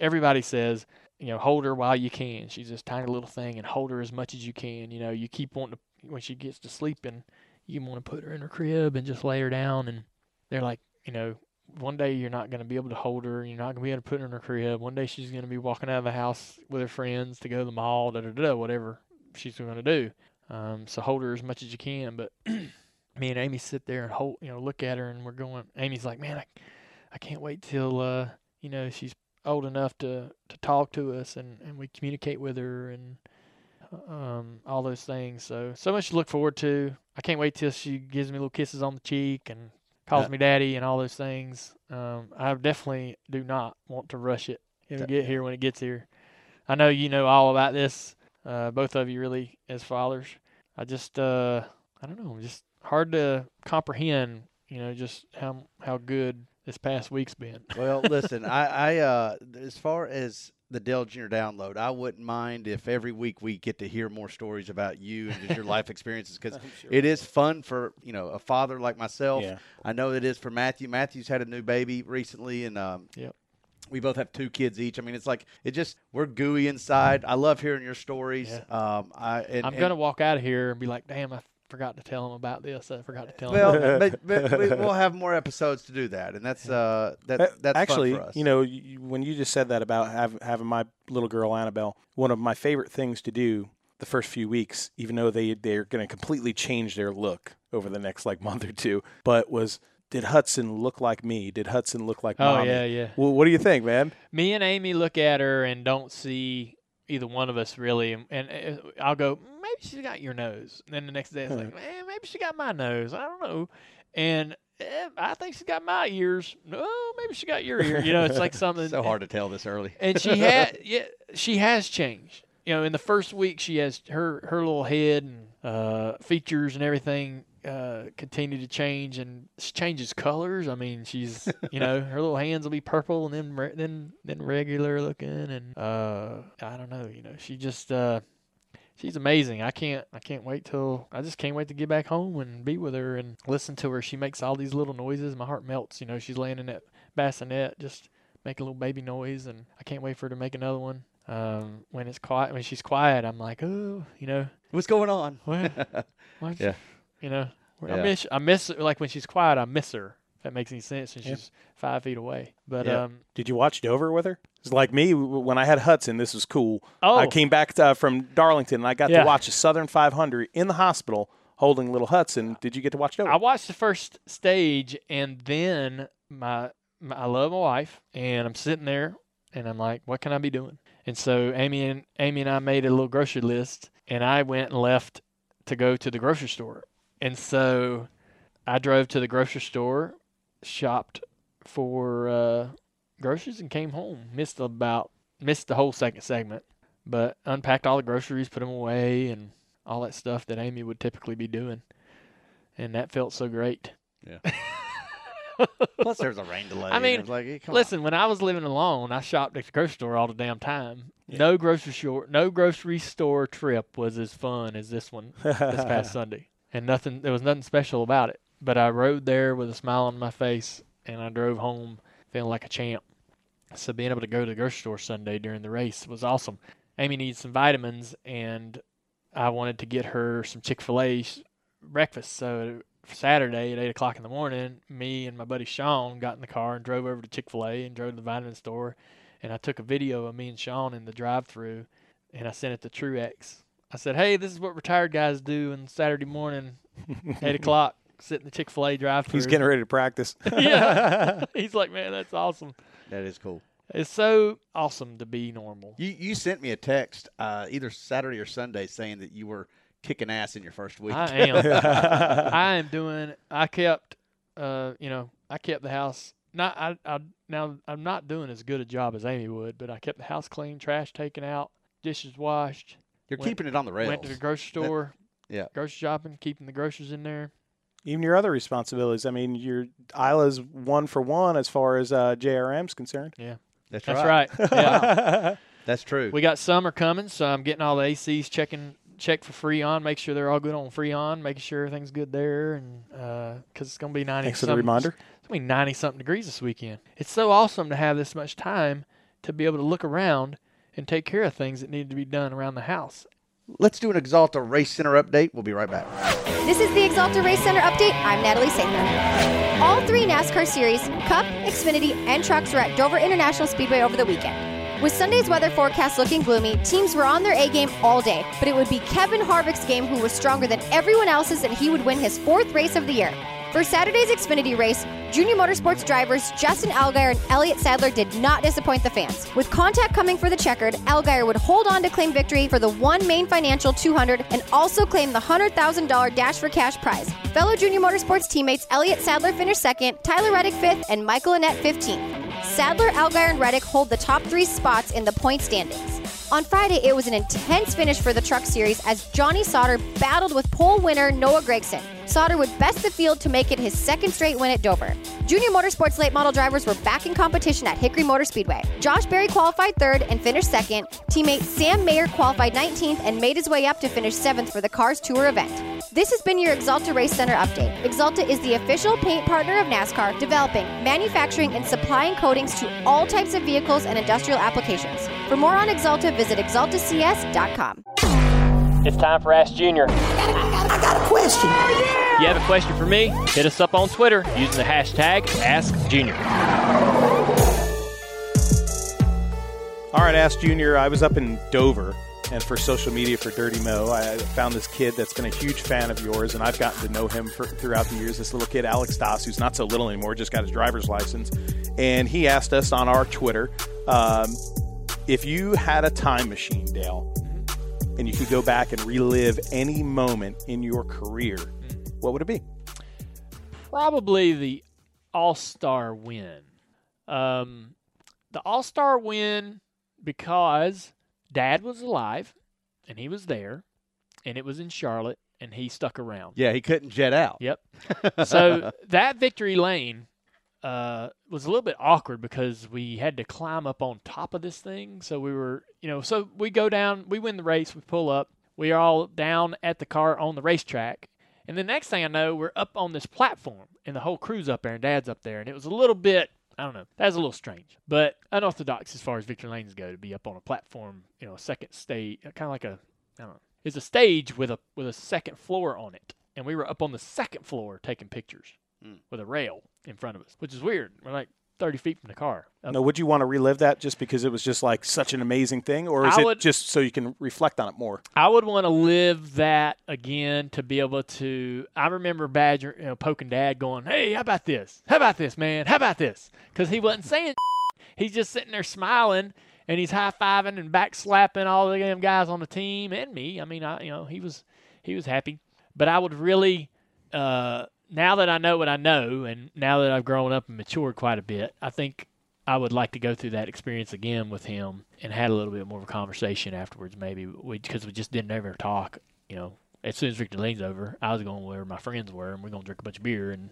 Everybody says, you know, hold her while you can. She's this tiny little thing, and hold her as much as you can. You know, you keep wanting to when she gets to sleeping, you want to put her in her crib and just lay her down. And they're like, you know, one day you're not going to be able to hold her. You're not going to be able to put her in her crib. One day she's going to be walking out of the house with her friends to go to the mall, da da da, whatever she's going to do. Um, so hold her as much as you can. But [CLEARS THROAT] me and Amy sit there and hold, you know, look at her, and we're going. Amy's like, man, I, I can't wait till uh, you know, she's old enough to to talk to us and and we communicate with her and um all those things. So so much to look forward to. I can't wait till she gives me little kisses on the cheek and calls Yeah. me daddy and all those things. Um, I definitely do not want to rush it. It'll get here when it gets here. I know you know all about this. Uh, both of you really as fathers. I just uh, I don't know, just hard to comprehend. You know, just how how good this past week's been. [LAUGHS] Well, listen, I, I uh, as far as the Dale Junior download, I wouldn't mind if every week we get to hear more stories about you and just your [LAUGHS] life experiences because it is fun for you know a father like myself. Yeah. I know it is for Matthew. Matthew's had a new baby recently, and um, Yep. we both have two kids each. I mean, it's like it just we're gooey inside. I love hearing your stories. Um, I and, I'm gonna walk out of here and be like, damn, I forgot to tell him about this. I forgot to tell him. Well, but, but we, [LAUGHS] we'll have more episodes to do that, and that's uh, that that's actually, fun for us. you know, you, when you just said that about have, having my little girl Annabelle, one of my favorite things to do the first few weeks, even though they they're going to completely change their look over the next like month or two. But was did Hudson look like me? Did Hudson look like Oh, mommy? yeah, yeah. Well, what do you think, man? Me and Amy look at her and don't see either one of us really, and, and uh, I'll go, maybe she's got your nose. And then the next day it's like, man, maybe she got my nose. I don't know. And eh, I think she got my ears. No, maybe she got your ear. You know, it's like [LAUGHS] something. so hard to tell this early. and she had [LAUGHS] yeah she has changed you know in the first week she has her her little head and uh features and everything uh continue to change and she changes colors. I mean she's [LAUGHS] you know her little hands will be purple and then re- then then regular looking and uh i don't know you know she just uh she's amazing. I can't i can't wait till i just can't wait to get back home and be with her and listen to her. She makes all these little noises. My heart melts you know she's laying in that bassinet just make a little baby noise, and I can't wait for her to make another one. Um, when it's quiet, when she's quiet, I'm like, oh, you know, What's going on? what, [LAUGHS] what, Yeah. You know, I miss, I miss, like when she's quiet, I miss her. If that makes any sense, and Yeah. she's five feet away. But Yeah. um, Did you watch Dover with her? It's like me when I had Hudson. This was cool. Oh. I came back uh, from Darlington and I got Yeah. to watch a Southern 500 in the hospital holding little Hudson. Did you get to watch Dover? I watched the first stage, and then my, my I love my wife, and I'm sitting there, and I'm like, what can I be doing? And so Amy and Amy and I made a little grocery list, and I went and left to go to the grocery store, and so I drove to the grocery store, shopped for uh, groceries, and came home. Missed about missed the whole second segment, but unpacked all the groceries, put them away, and all that stuff that Amy would typically be doing and that felt so great. Yeah. [LAUGHS] Plus, there's a rain delay. I mean, like, hey, come Listen, when I was living alone, I shopped at the grocery store all the damn time. No grocery store, no grocery store trip was as fun as this one this past [LAUGHS] Sunday, and nothing. There was nothing special about it. But I rode there with a smile on my face, and I drove home feeling like a champ. So being able to go to the grocery store Sunday during the race was awesome. Amy needs some vitamins, and I wanted to get her some Chick Fil A breakfast. So Saturday at eight o'clock in the morning, me and my buddy Sean got in the car and drove over to Chick Fil A and drove to the vitamin store, and I took a video of me and Sean in the drive-through, and I sent it to Truex. I said, "Hey, this is what retired guys do on Saturday morning, [LAUGHS] eight o'clock, sit in the Chick Fil A drive-through." He's getting ready to practice. [LAUGHS] [LAUGHS] yeah, he's like, "Man, that's awesome." That is cool. It's so awesome to be normal. You you sent me a text uh, either Saturday or Sunday saying that you were kicking ass in your first week. I am. I am doing. I kept. Uh, you know, I kept the house. Not. I. I. Now I'm not doing as good a job as Amy would, but I kept the house clean, trash taken out, dishes washed. You're went- keeping it on the rails. Went to the grocery store. yeah. Grocery shopping, keeping the groceries in there. Even your other responsibilities. I mean, your Isla's one for one as far as uh, JRM's concerned. Yeah. That's, right. That's right. [LAUGHS] Yeah. [LAUGHS] That's true. We got summer coming, so I'm getting all the ACs checking check for Freon, make sure they're all good on Freon, making sure everything's good there, and because it's gonna be ninety. Thanks for the reminder. It's gonna be ninety something degrees this weekend. It's so awesome to have this much time to be able to look around and take care of things that need to be done around the house. Let's do an Axalta Race Center update. We'll be right back. This is the Axalta Race Center update. I'm Natalie Sather. All three NASCAR series, Cup, Xfinity, and Trucks were at Dover International Speedway over the weekend. With Sunday's weather forecast looking gloomy, teams were on their A game all day, but it would be Kevin Harvick's game who was stronger than everyone else's and he would win his fourth race of the year. For Saturday's Xfinity race, Junior Motorsports drivers Justin Allgaier and Elliott Sadler did not disappoint the fans. With contact coming for the checkered, Allgaier would hold on to claim victory for the OneMain Financial 200 and also claim the $100,000 Dash for Cash prize. Fellow Junior Motorsports teammates Elliott Sadler finished second, Tyler Reddick fifth, and Michael Annett 15th. Sadler, Allgaier, and Reddick hold the top three spots in the point standings. On Friday, it was an intense finish for the Truck Series as Johnny Sauter battled with pole winner Noah Gragson. Sauter would best the field to make it his second straight win at Dover. Junior Motorsports late model drivers were back in competition at Hickory Motor Speedway. Josh Berry qualified third and finished second. Teammate Sam Mayer qualified 19th and made his way up to finish seventh for the Cars Tour event. This has been your Axalta Race Center update. Axalta is the official paint partner of NASCAR, developing, manufacturing, and supplying coatings to all types of vehicles and industrial applications. For more on Axalta, visit axaltacs.com. It's time for Ask Junior. I got a question. You have a question for me? Hit us up on Twitter using the hashtag AskJunior. All right, Ask Junior. I was up in Dover and for social media for Dirty Mo. I found this kid that's been a huge fan of yours, and I've gotten to know him for, throughout the years. This little kid, Alex Das, who's not so little anymore, just got his driver's license, and he asked us on our Twitter um, if you had a time machine, Dale, and you could go back and relive any moment in your career, what would it be? Probably the All Star win. Um, the All Star win because Dad was alive and he was there, and it was in Charlotte, and he stuck around. Yeah, he couldn't jet out. Yep. so [LAUGHS] that victory lane uh, was a little bit awkward because we had to climb up on top of this thing. So we were, you know, so we go down, we win the race, we pull up, we are all down at the car on the racetrack. And the next thing I know, we're up on this platform, and the whole crew's up there, and Dad's up there, and it was a little bit, I don't know, that was a little strange, but unorthodox as far as victory lanes go to be up on a platform, you know, a second stage, kind of like a, I don't know, it's a stage with a with a second floor on it, and we were up on the second floor taking pictures with a rail in front of us, which is weird. We're like 30 feet from the car. Up- No, would you want to relive that just because it was just like such an amazing thing, or is I it would- just so you can reflect on it more? I would want to live that again to be able to. I remember Badger, you know, poking Dad, going, "Hey, how about this? How about this, man? How about this?" Because he wasn't saying. [LAUGHS] He's just sitting there smiling, and he's high fiving and back slapping all the damn guys on the team and me. I mean, I you know he was he was happy, but I would really. Uh, now that I know what I know, and now that I've grown up and matured quite a bit, I think I would like to go through that experience again with him and had a little bit more of a conversation afterwards, maybe because we, just didn't ever talk. You know, as soon as victory lane's over, I was going where my friends were, and we're going to drink a bunch of beer, and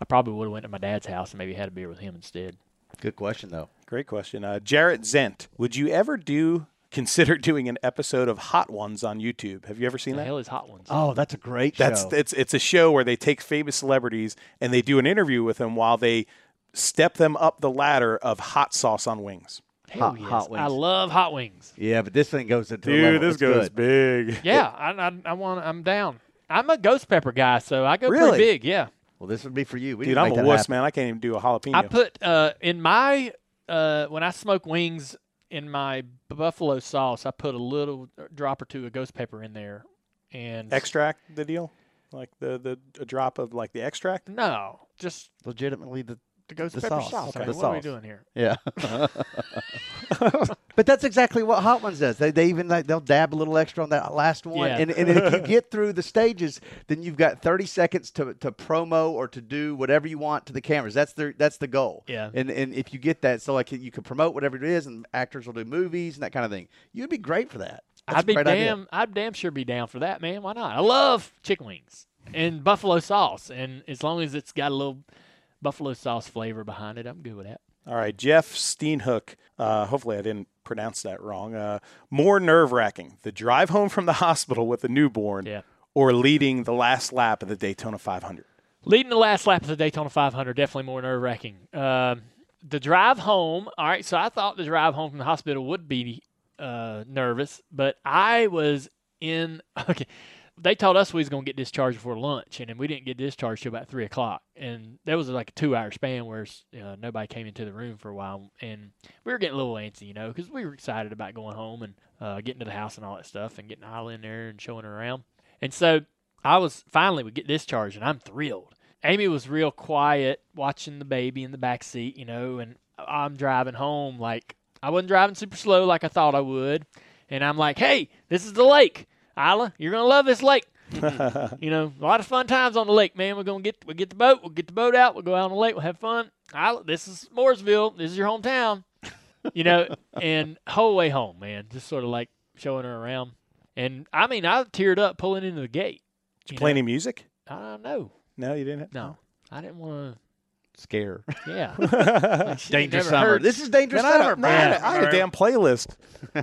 I probably would have went to my dad's house and maybe had a beer with him instead. Good question, though. Great question. Uh, Jarrett Zent, would you ever do consider doing an episode of Hot Ones on YouTube? Have you ever seen The that? hell is Hot Ones? Oh, that's a great That's show. it's it's a show where they take famous celebrities and they do an interview with them while they step them up the ladder of hot sauce on wings. Hell Hot- yes. hot wings. I love hot wings. yeah, but this thing goes into a Dude, level. this It's goes good. big. Yeah, I, I, I want. I'm down. I'm a ghost pepper guy, so I go Really? pretty big. Yeah. Well, this would be for you. We Dude, I'm a that wuss, happen. man. I can't even do a jalapeno. I put uh, in my uh, when I smoke wings in my buffalo sauce, I put a little drop or two of ghost pepper in there, and extract the deal, like the the a drop of like the extract. No, just Legitimately, the the ghost the pepper sauce. sauce. Okay. I mean, The what are we doing here? Yeah. [LAUGHS] [LAUGHS] but that's exactly what Hot Ones does. They, they even like, they'll dab a little extra on that last one, Yeah. and, and if you [LAUGHS] get through the stages, then you've got 30 seconds to, to promo or to do whatever you want to the cameras. That's the that's the goal. Yeah. And and if you get that, so like you can promote whatever it is, and actors will do movies and that kind of thing. You'd be great for that. That's I'd be a great idea. damn. I'd damn sure be down for that, man. Why not? I love chicken wings and buffalo sauce, and as long as it's got a little buffalo sauce flavor behind it, I'm good with that. All right, Jeff Steenhook. Uh, hopefully, I didn't pronounce that wrong. Uh, more nerve wracking: the drive home from the hospital with a newborn, Yeah. or leading the last lap of the Daytona 500. Leading the last lap of the Daytona 500, definitely more nerve wracking. Um, the drive home, all right, so I thought the drive home from the hospital would be uh, nervous, but I was in, [LAUGHS] okay, they told us we was going to get discharged before lunch, and then we didn't get discharged till about 3 o'clock. And that was like a two hour span where uh, nobody came into the room for a while, and we were getting a little antsy, you know, because we were excited about going home and uh, getting to the house and all that stuff and getting Isla in there and showing her around. And so I was finally we get discharged, and I'm thrilled. Amy was real quiet, watching the baby in the back seat, you know, and I'm driving home like I wasn't driving super slow like I thought I would, and I'm like, "Hey, this is the lake, Isla. You're gonna love this lake." [LAUGHS] you know, a lot of fun times on the lake, man. We're gonna get we get the boat, we'll get the boat out, we'll go out on the lake, we'll have fun. Isla, this is Mooresville, this is your hometown, you know, [LAUGHS] and whole way home, man, just sort of like showing her around. And I mean, I teared up pulling into the gate. Did you you play know. any music? I don't know. No, you didn't. No, I didn't want to Scare. to. Yeah, [LAUGHS] Like, Dangerous summer. heard- This is dangerous Man, I, summer, no, I had man. a- I had a damn playlist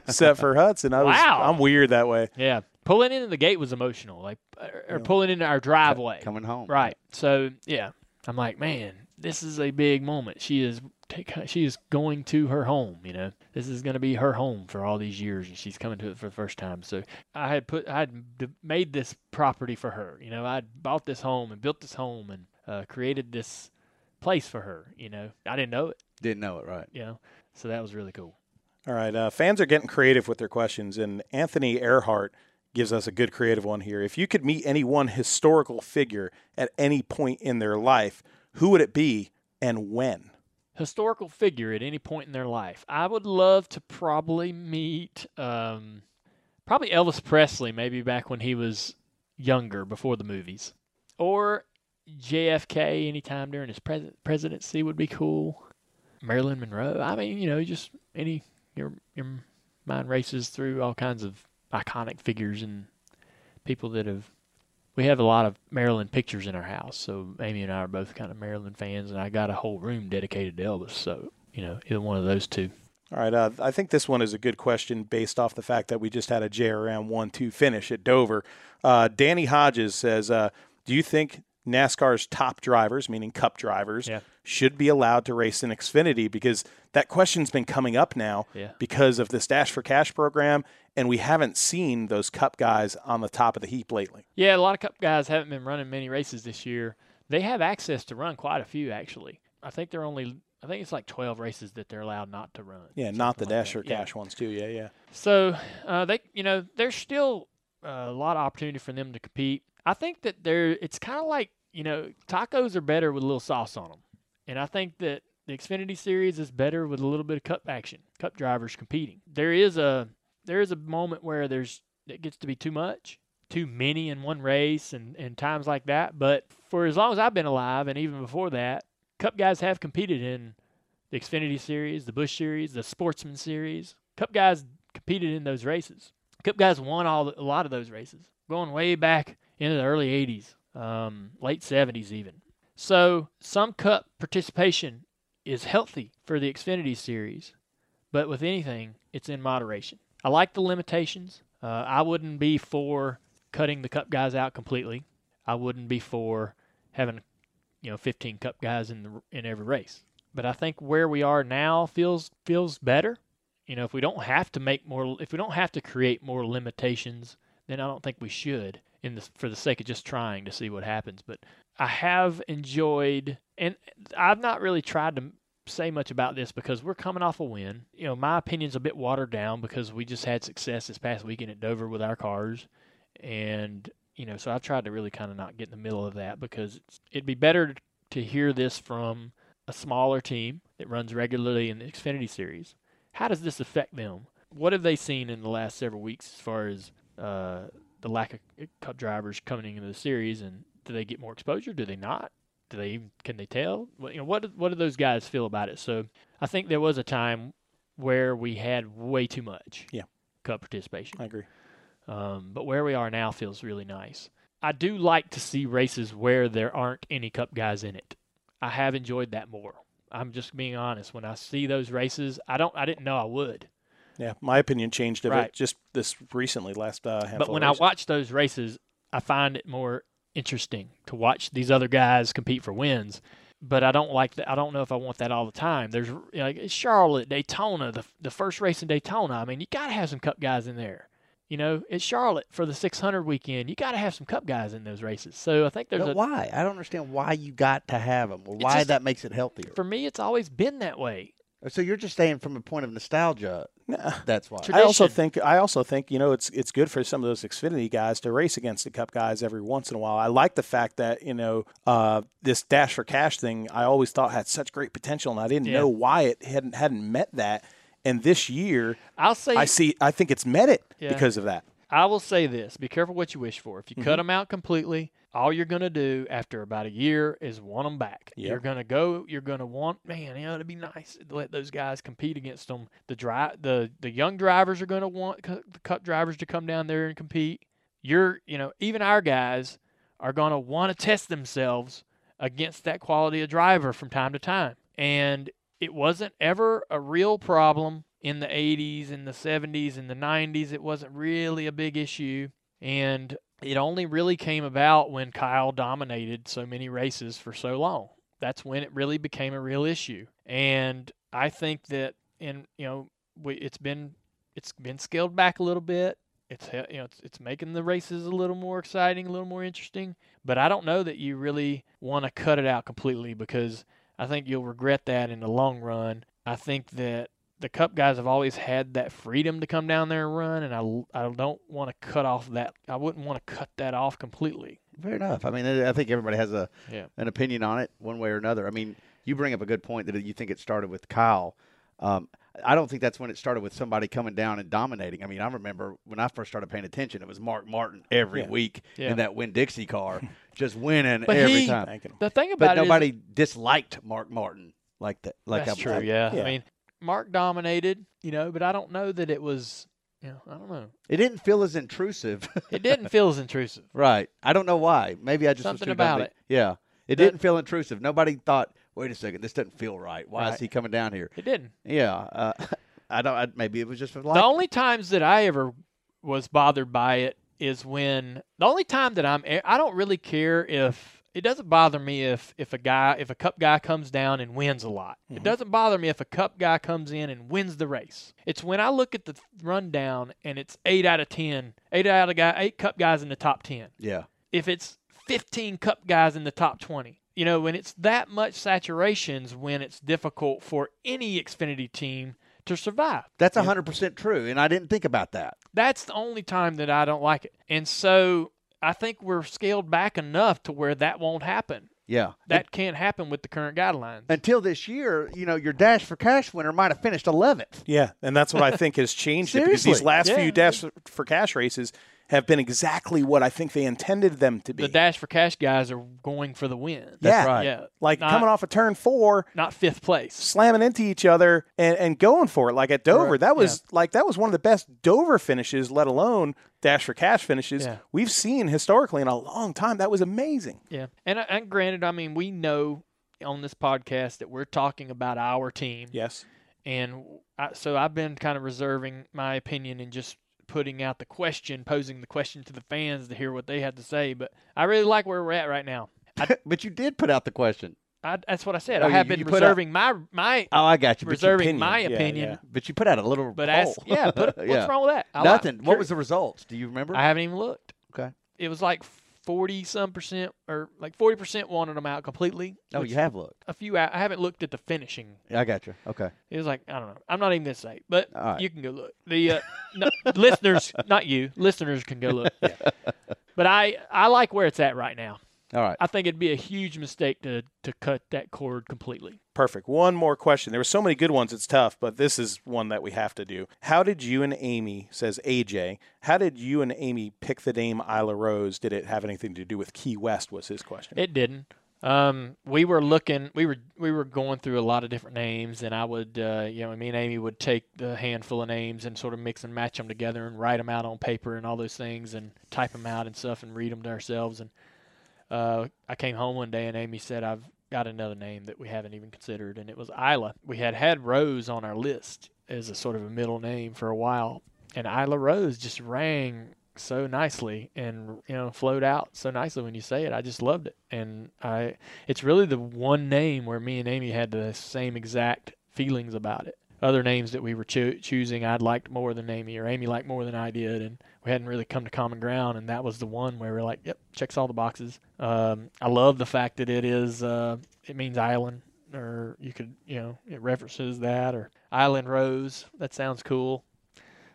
set for Hudson. I was, Wow. I'm weird that way. Yeah, pulling into the gate was emotional, like or, or pulling into our driveway. Coming home. Right. So yeah, I'm like, man, this is a big moment. She is take, she is going to her home. You know, this is going to be her home for all these years, and she's coming to it for the first time. So I had put, I had made this property for her. You know, I would bought this home and built this home and uh, created this place for her. You know, I didn't know it. Didn't know it, right? You know, so that was really cool. All right, uh, fans are getting creative with their questions, and Anthony Earhart gives us a good creative one here. If you could meet any one historical figure at any point in their life, who would it be and when? Historical figure at any point in their life. I would love to probably meet um, probably Elvis Presley, maybe back when he was younger, before the movies, or JFK anytime during his pres- presidency would be cool. Marilyn Monroe. I mean, you know, just any your your mind races through all kinds of iconic figures and people that have. We have a lot of Marilyn pictures in our house, so Amy and I are both kind of Marilyn fans, and I got a whole room dedicated to Elvis. So you know, either one of those two. All right, uh, I think this one is a good question based off the fact that we just had a JRM one-two finish at Dover. Uh, Danny Hodges says, uh, "Do you think NASCAR's top drivers, meaning Cup drivers, Yeah. should be allowed to race in Xfinity because that question's been coming up now Yeah. because of this Dash for Cash program, and we haven't seen those Cup guys on the top of the heap lately. Yeah, a lot of Cup guys haven't been running many races this year. They have access to run quite a few, actually. I think they're only, I think it's like 12 races that they're allowed not to run. Yeah, not the like Dash that. for Yeah. Cash ones too. Yeah, yeah. So uh, they, you know, there's still uh, a lot of opportunity for them to compete. I think that they're. It's kind of like you know, tacos are better with a little sauce on them, and I think that the Xfinity Series is better with a little bit of Cup action. Cup drivers competing. There is a there is a moment where there's it gets to be too much, too many in one race, and and times like that. But for as long as I've been alive, and even before that, Cup guys have competed in the Xfinity Series, the Busch Series, the Sportsman Series. Cup guys competed in those races. Cup guys won all a lot of those races, going way back into the early '80s, um, late '70s even. So some Cup participation is healthy for the Xfinity Series, but with anything, it's in moderation. I like the limitations. Uh, I wouldn't be for cutting the Cup guys out completely. I wouldn't be for having you know 15 Cup guys in the in every race. But I think where we are now feels feels better. You know, if we don't have to make more, if we don't have to create more limitations, then I don't think we should. In the for the sake of just trying to see what happens. But I have enjoyed, and I've not really tried to say much about this because we're coming off a win. You know, my opinion's a bit watered down because we just had success this past weekend at Dover with our cars, and you know, so I've tried to really kind of not get in the middle of that because it'd be better to hear this from a smaller team that runs regularly in the Xfinity Series. How does this affect them? What have they seen in the last several weeks as far as uh, the lack of Cup drivers coming into the series, and do they get more exposure? Do they not? Do they even can they tell? What you know, what do- what do those guys feel about it? So I think there was a time where we had way too much Yeah. Cup participation. I agree. Um, but where we are now feels really nice. I do like to see races where there aren't any Cup guys in it. I have enjoyed that more. I'm just being honest. When I see those races, I don't. I didn't know I would. Yeah, my opinion changed of Right. it just this recently, last uh, handful But when of I watch those races, I find it more interesting to watch these other guys compete for wins. But I don't like that. I don't know if I want that all the time. There's you know, like Charlotte, Daytona, the the first race in Daytona. I mean, you got to have some Cup guys in there. You know, it's Charlotte for the 600 weekend. You got to have some Cup guys in those races. So I think there's But a why? I don't understand why you got to have them, or why just- that makes it healthier. for me. It's always been that way. So you're just saying from a point of nostalgia. That's why. I also think I also think you know it's it's good for some of those Xfinity guys to race against the Cup guys every once in a while. I like the fact that you know uh, this Dash for Cash thing. I always thought had such great potential, and I didn't Yeah. know why it hadn't hadn't met that. And this year, I'll say I see. I think it's met it Yeah. because of that. I will say this: be careful what you wish for. If you cut Mhm. them out completely, all you're going to do after about a year is want them back. Yep. You're going to go. You're going to want, man. You know, it'd be nice to let those guys compete against them. The dri- the the young drivers are going to want cu- the cup drivers to come down there and compete. You're, you know, even our guys are going to want to test themselves against that quality of driver from time to time. And it wasn't ever a real problem in the 80s and the 70s and the 90s. It wasn't really a big issue. And it only really came about when Kyle dominated so many races for so long. That's when it really became a real issue. And I think that in you know it's been it's been scaled back a little bit. It's you know it's, it's making the races a little more exciting, a little more interesting. But I don't know that you really want to cut it out completely because I think you'll regret that in the long run. I think that the Cup guys have always had that freedom to come down there and run, and I, I don't want to cut off that. I wouldn't want to cut that off completely. Fair enough. I mean, I think everybody has a Yeah. an opinion on it, one way or another. I mean, you bring up a good point that you think it started with Kyle. Um, I don't think that's when it started with somebody coming down and dominating. I mean, I remember when I first started paying attention, it was Mark Martin every Yeah. week Yeah. in that Winn-Dixie car, [LAUGHS] just winning But every he- time. The thing about But it is- nobody disliked Mark Martin like that. Like that's I- true. I- yeah. yeah. I mean, Mark dominated, you know, but I don't know that it was. You know, I don't know. It didn't feel as intrusive. [LAUGHS] It didn't feel as intrusive. right. I don't know why. Maybe I just was Something about it. Yeah. It That- didn't feel intrusive. Nobody thought, wait a second, this doesn't feel right. Why is he coming down here? It didn't. Yeah. Uh, [LAUGHS] I don't. I, maybe it was just like the only times that I ever was bothered by it is when the only time that I'm I don't really care if it doesn't bother me if if a guy if a cup guy comes down and wins a lot. It mm-hmm. doesn't bother me if a cup guy comes in and wins the race. It's when I look at the rundown and it's 8 out of ten, eight out of guy 8 cup guys in the top 10. Yeah. If it's 15 cup guys in the top 20. You know, when it's that much saturations when it's difficult for any Xfinity team to survive. That's hundred percent true, and I didn't think about that. That's the only time that I don't like it. And so I think we're scaled back enough to where that won't happen. Yeah. That can't happen with the current guidelines. Until this year, you know, your Dash for Cash winner might have finished 11th. Yeah, and that's what I think has changed it because these last Yeah. few Dash for Cash races have been exactly what I think they intended them to be. the Dash for Cash guys are going for the win. yeah, right. Yeah. like Not- coming off of turn four, Not fifth place. slamming into each other and, and going for it. Like at Dover, Right, that was like that was one of the best Dover finishes, let alone Dash for Cash finishes Yeah. we've seen historically in a long time. That was amazing. Yeah. And, uh, and granted, I mean, we know on this podcast that we're talking about our team. Yes. And I, so I've been kind of reserving my opinion and just putting out the question, posing the question to the fans to hear what they had to say. But I really like where we're at right now. [LAUGHS] but you did put out the question. I, that's what I said. Oh, I have you- been you put out- reserving my my Oh, I got you. Reserving opinion. my Yeah, opinion. yeah. but you put out a little But poll. ask, yeah, put, [LAUGHS] what's Yeah. wrong with that? I like- Nothing. what was the results? Do you remember? I haven't even looked. okay. It was like forty some percent, or like forty percent wanted them out completely. Oh, you have looked. a few. I haven't looked at the finishing. Yeah, I got you. Okay. It was like I don't know. I'm not even gonna say, but right. you can go look. The uh, [LAUGHS] no, listeners, not you, listeners can go look. Yeah. But I I like where it's at right now. All right. I think it'd be a huge mistake to to cut that cord completely. Perfect. One more question. There were so many good ones, it's tough, but this is one that we have to do. How did you and Amy, says AJ, how did you and Amy pick the name Isla Rose? Did it have anything to do with Key West? Was his question. It didn't. Um, we were looking. We were we were going through a lot of different names, and I would, uh, you know, me and Amy would take the handful of names and sort of mix and match them together and write them out on paper and all those things and type them out and stuff and read them to ourselves. And uh, I came home one day and Amy said, "I've got another name that we haven't even considered," and it was Isla. We had had Rose on our list as a sort of a middle name for a while, and Isla Rose just rang so nicely and you know flowed out so nicely when you say it. I just loved it, and I it's really the one name where me and Amy had the same exact feelings about it. Other names that we were choo- choosing, I'd liked more than Amy, or Amy liked more than I did, and we hadn't really come to common ground. And that was the one where we're like, "Yep, checks all the boxes." Um, I love the fact that it is uh, it means island, or you could you know it references that, or Island Rose. That sounds cool.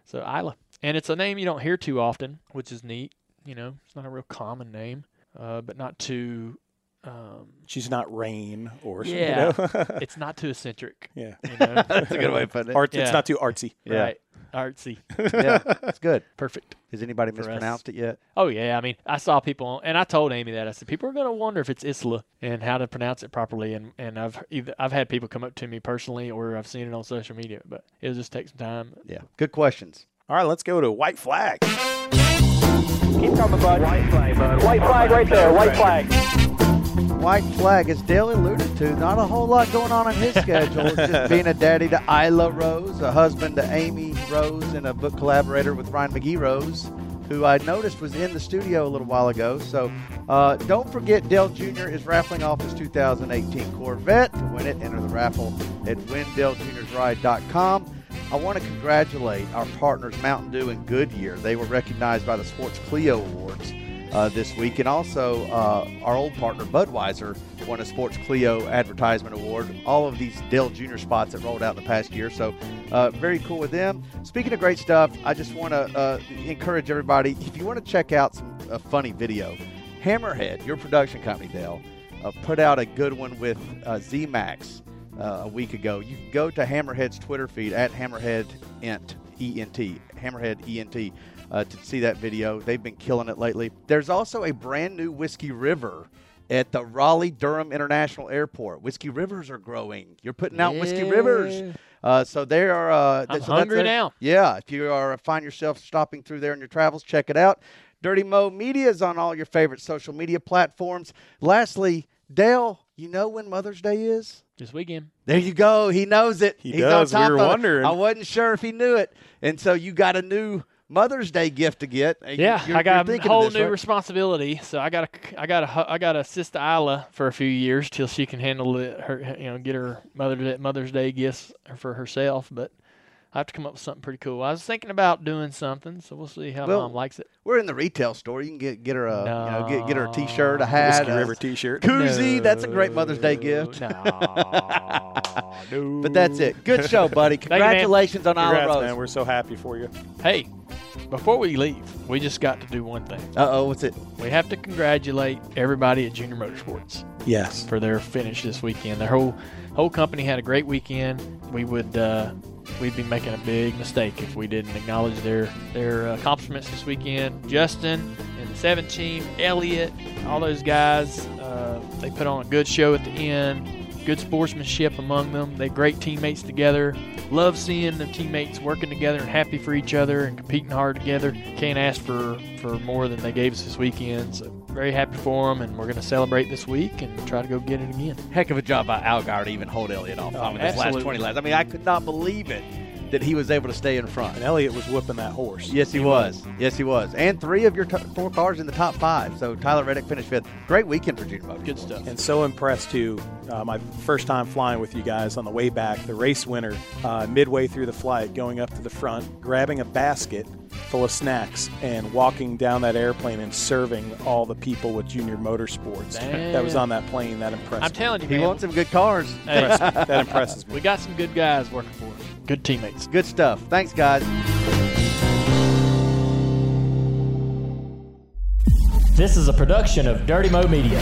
So Isla, and it's a name you don't hear too often, which is neat. You know, it's not a real common name, uh, but not too. Um, She's not Rain or yeah, you know? [LAUGHS] it's not too eccentric. yeah. You know? [LAUGHS] That's a good way of putting it. Art, Yeah. It's not too artsy. Yeah. Right, artsy, yeah, it's good. [LAUGHS] perfect. Has anybody For us. mispronounced it yet? Oh yeah, I mean, I saw people, and I told Amy that I said people are going to wonder if it's Isla and how to pronounce it properly, and and I've either I've had people come up to me personally, or I've seen it on social media, but it'll just take some time. Yeah. Good questions. All right, let's go to White Flag. Keep coming, bud. White flag, bud. White flag right there. White flag. White flag, as Dale alluded to, not a whole lot going on in his [LAUGHS] schedule. It's just being a daddy to Isla Rose, a husband to Amy Rose, and a book collaborator with Ryan McGee Rose, who I noticed was in the studio a little while ago. So uh, don't forget, Dale Jr. is raffling off his 2018 Corvette. To win it, enter the raffle at windalejunior'sride.com. I want to congratulate our partners, Mountain Dew and Goodyear. They were recognized by the Sports Clio Awards uh, this week. And also, uh, our old partner Budweiser won a Sports Clio Advertisement Award. All of these Dale Jr. spots that rolled out in the past year. So, uh, very cool with them. Speaking of great stuff, I just want to uh, encourage everybody if you want to check out some a funny video, Hammerhead, your production company, Dale, uh, put out a good one with uh, ZMax uh, a week ago. You can go to Hammerhead's Twitter feed at Hammerhead Ent, E-N-T, Hammerhead E-N-T, uh, to see that video. They've been killing it lately. There's also a brand new Whiskey River at the Raleigh Durham International Airport. Whiskey Rivers are growing. You're putting out Whiskey Rivers. Uh, so they are. Uh, I'm so hungry a- now. Yeah, if you are find yourself stopping through there in your travels, check it out. Dirty Mo Media is on all your favorite social media platforms. Lastly, Dale, you know when Mother's Day is? This weekend. There you go. He knows it. He He's does. We On top were of it. wondering. I wasn't sure if he knew it, and so you got a new Mother's Day gift to get. Yeah, you're- I got you're a whole this, new right? responsibility. So I got to, I got to, I got to assist Isla for a few years till she can handle it. Her, you know, get her Mother's Day, Mother's Day gifts for herself. But I have to come up with something pretty cool. I was thinking about doing something, so we'll see how Well, mom likes it. We're in the retail store. You can get get her a you know get get her a T-shirt, a hat, Whiskey a River T-shirt. koozie. That's a great Mother's Day gift. No, [LAUGHS] [LAUGHS] But that's it. Good show, buddy. Thank you, man. Congratulations on Isla Congrats, Rose. man. We're so happy for you. Hey, before we leave, we just got to do one thing. Uh oh, what's it? We have to congratulate everybody at Junior Motorsports. Yes. for their finish this weekend. Their whole whole company had a great weekend. We would uh, we'd be making a big mistake if we didn't acknowledge their their accomplishments this weekend. Justin and the seven team, Elliott, all those guys. Uh, they put on a good show at the end. Good sportsmanship among them. They're great teammates together. Love seeing the teammates working together and happy for each other and competing hard together. Can't ask for, for more than they gave us this weekend. So very happy for them, and we're going to celebrate this week and try to go get it again. Heck of a job by Allgaier to even hold Elliott off Oh, on his last 20 laps. I mean, I could not believe it that he was able to stay in front. And Elliott was whipping that horse. Yes, he was. Yes, he was. And three of your t- four cars in the top five. So Tyler Reddick finished fifth. Great weekend for Junior Motorsports. Good stuff. And so impressed too. Uh, my first time flying with you guys on the way back, the race winner, uh, midway through the flight, going up to the front, grabbing a basket full of snacks and walking down that airplane and serving all the people with Junior Motorsports that was on that plane. That impressed I'm me. telling you, He man. wants some good cars. Hey, that impresses me. we got some good guys working for us. Good teammates. Good stuff. Thanks, guys. This is a production of Dirty Mo Media.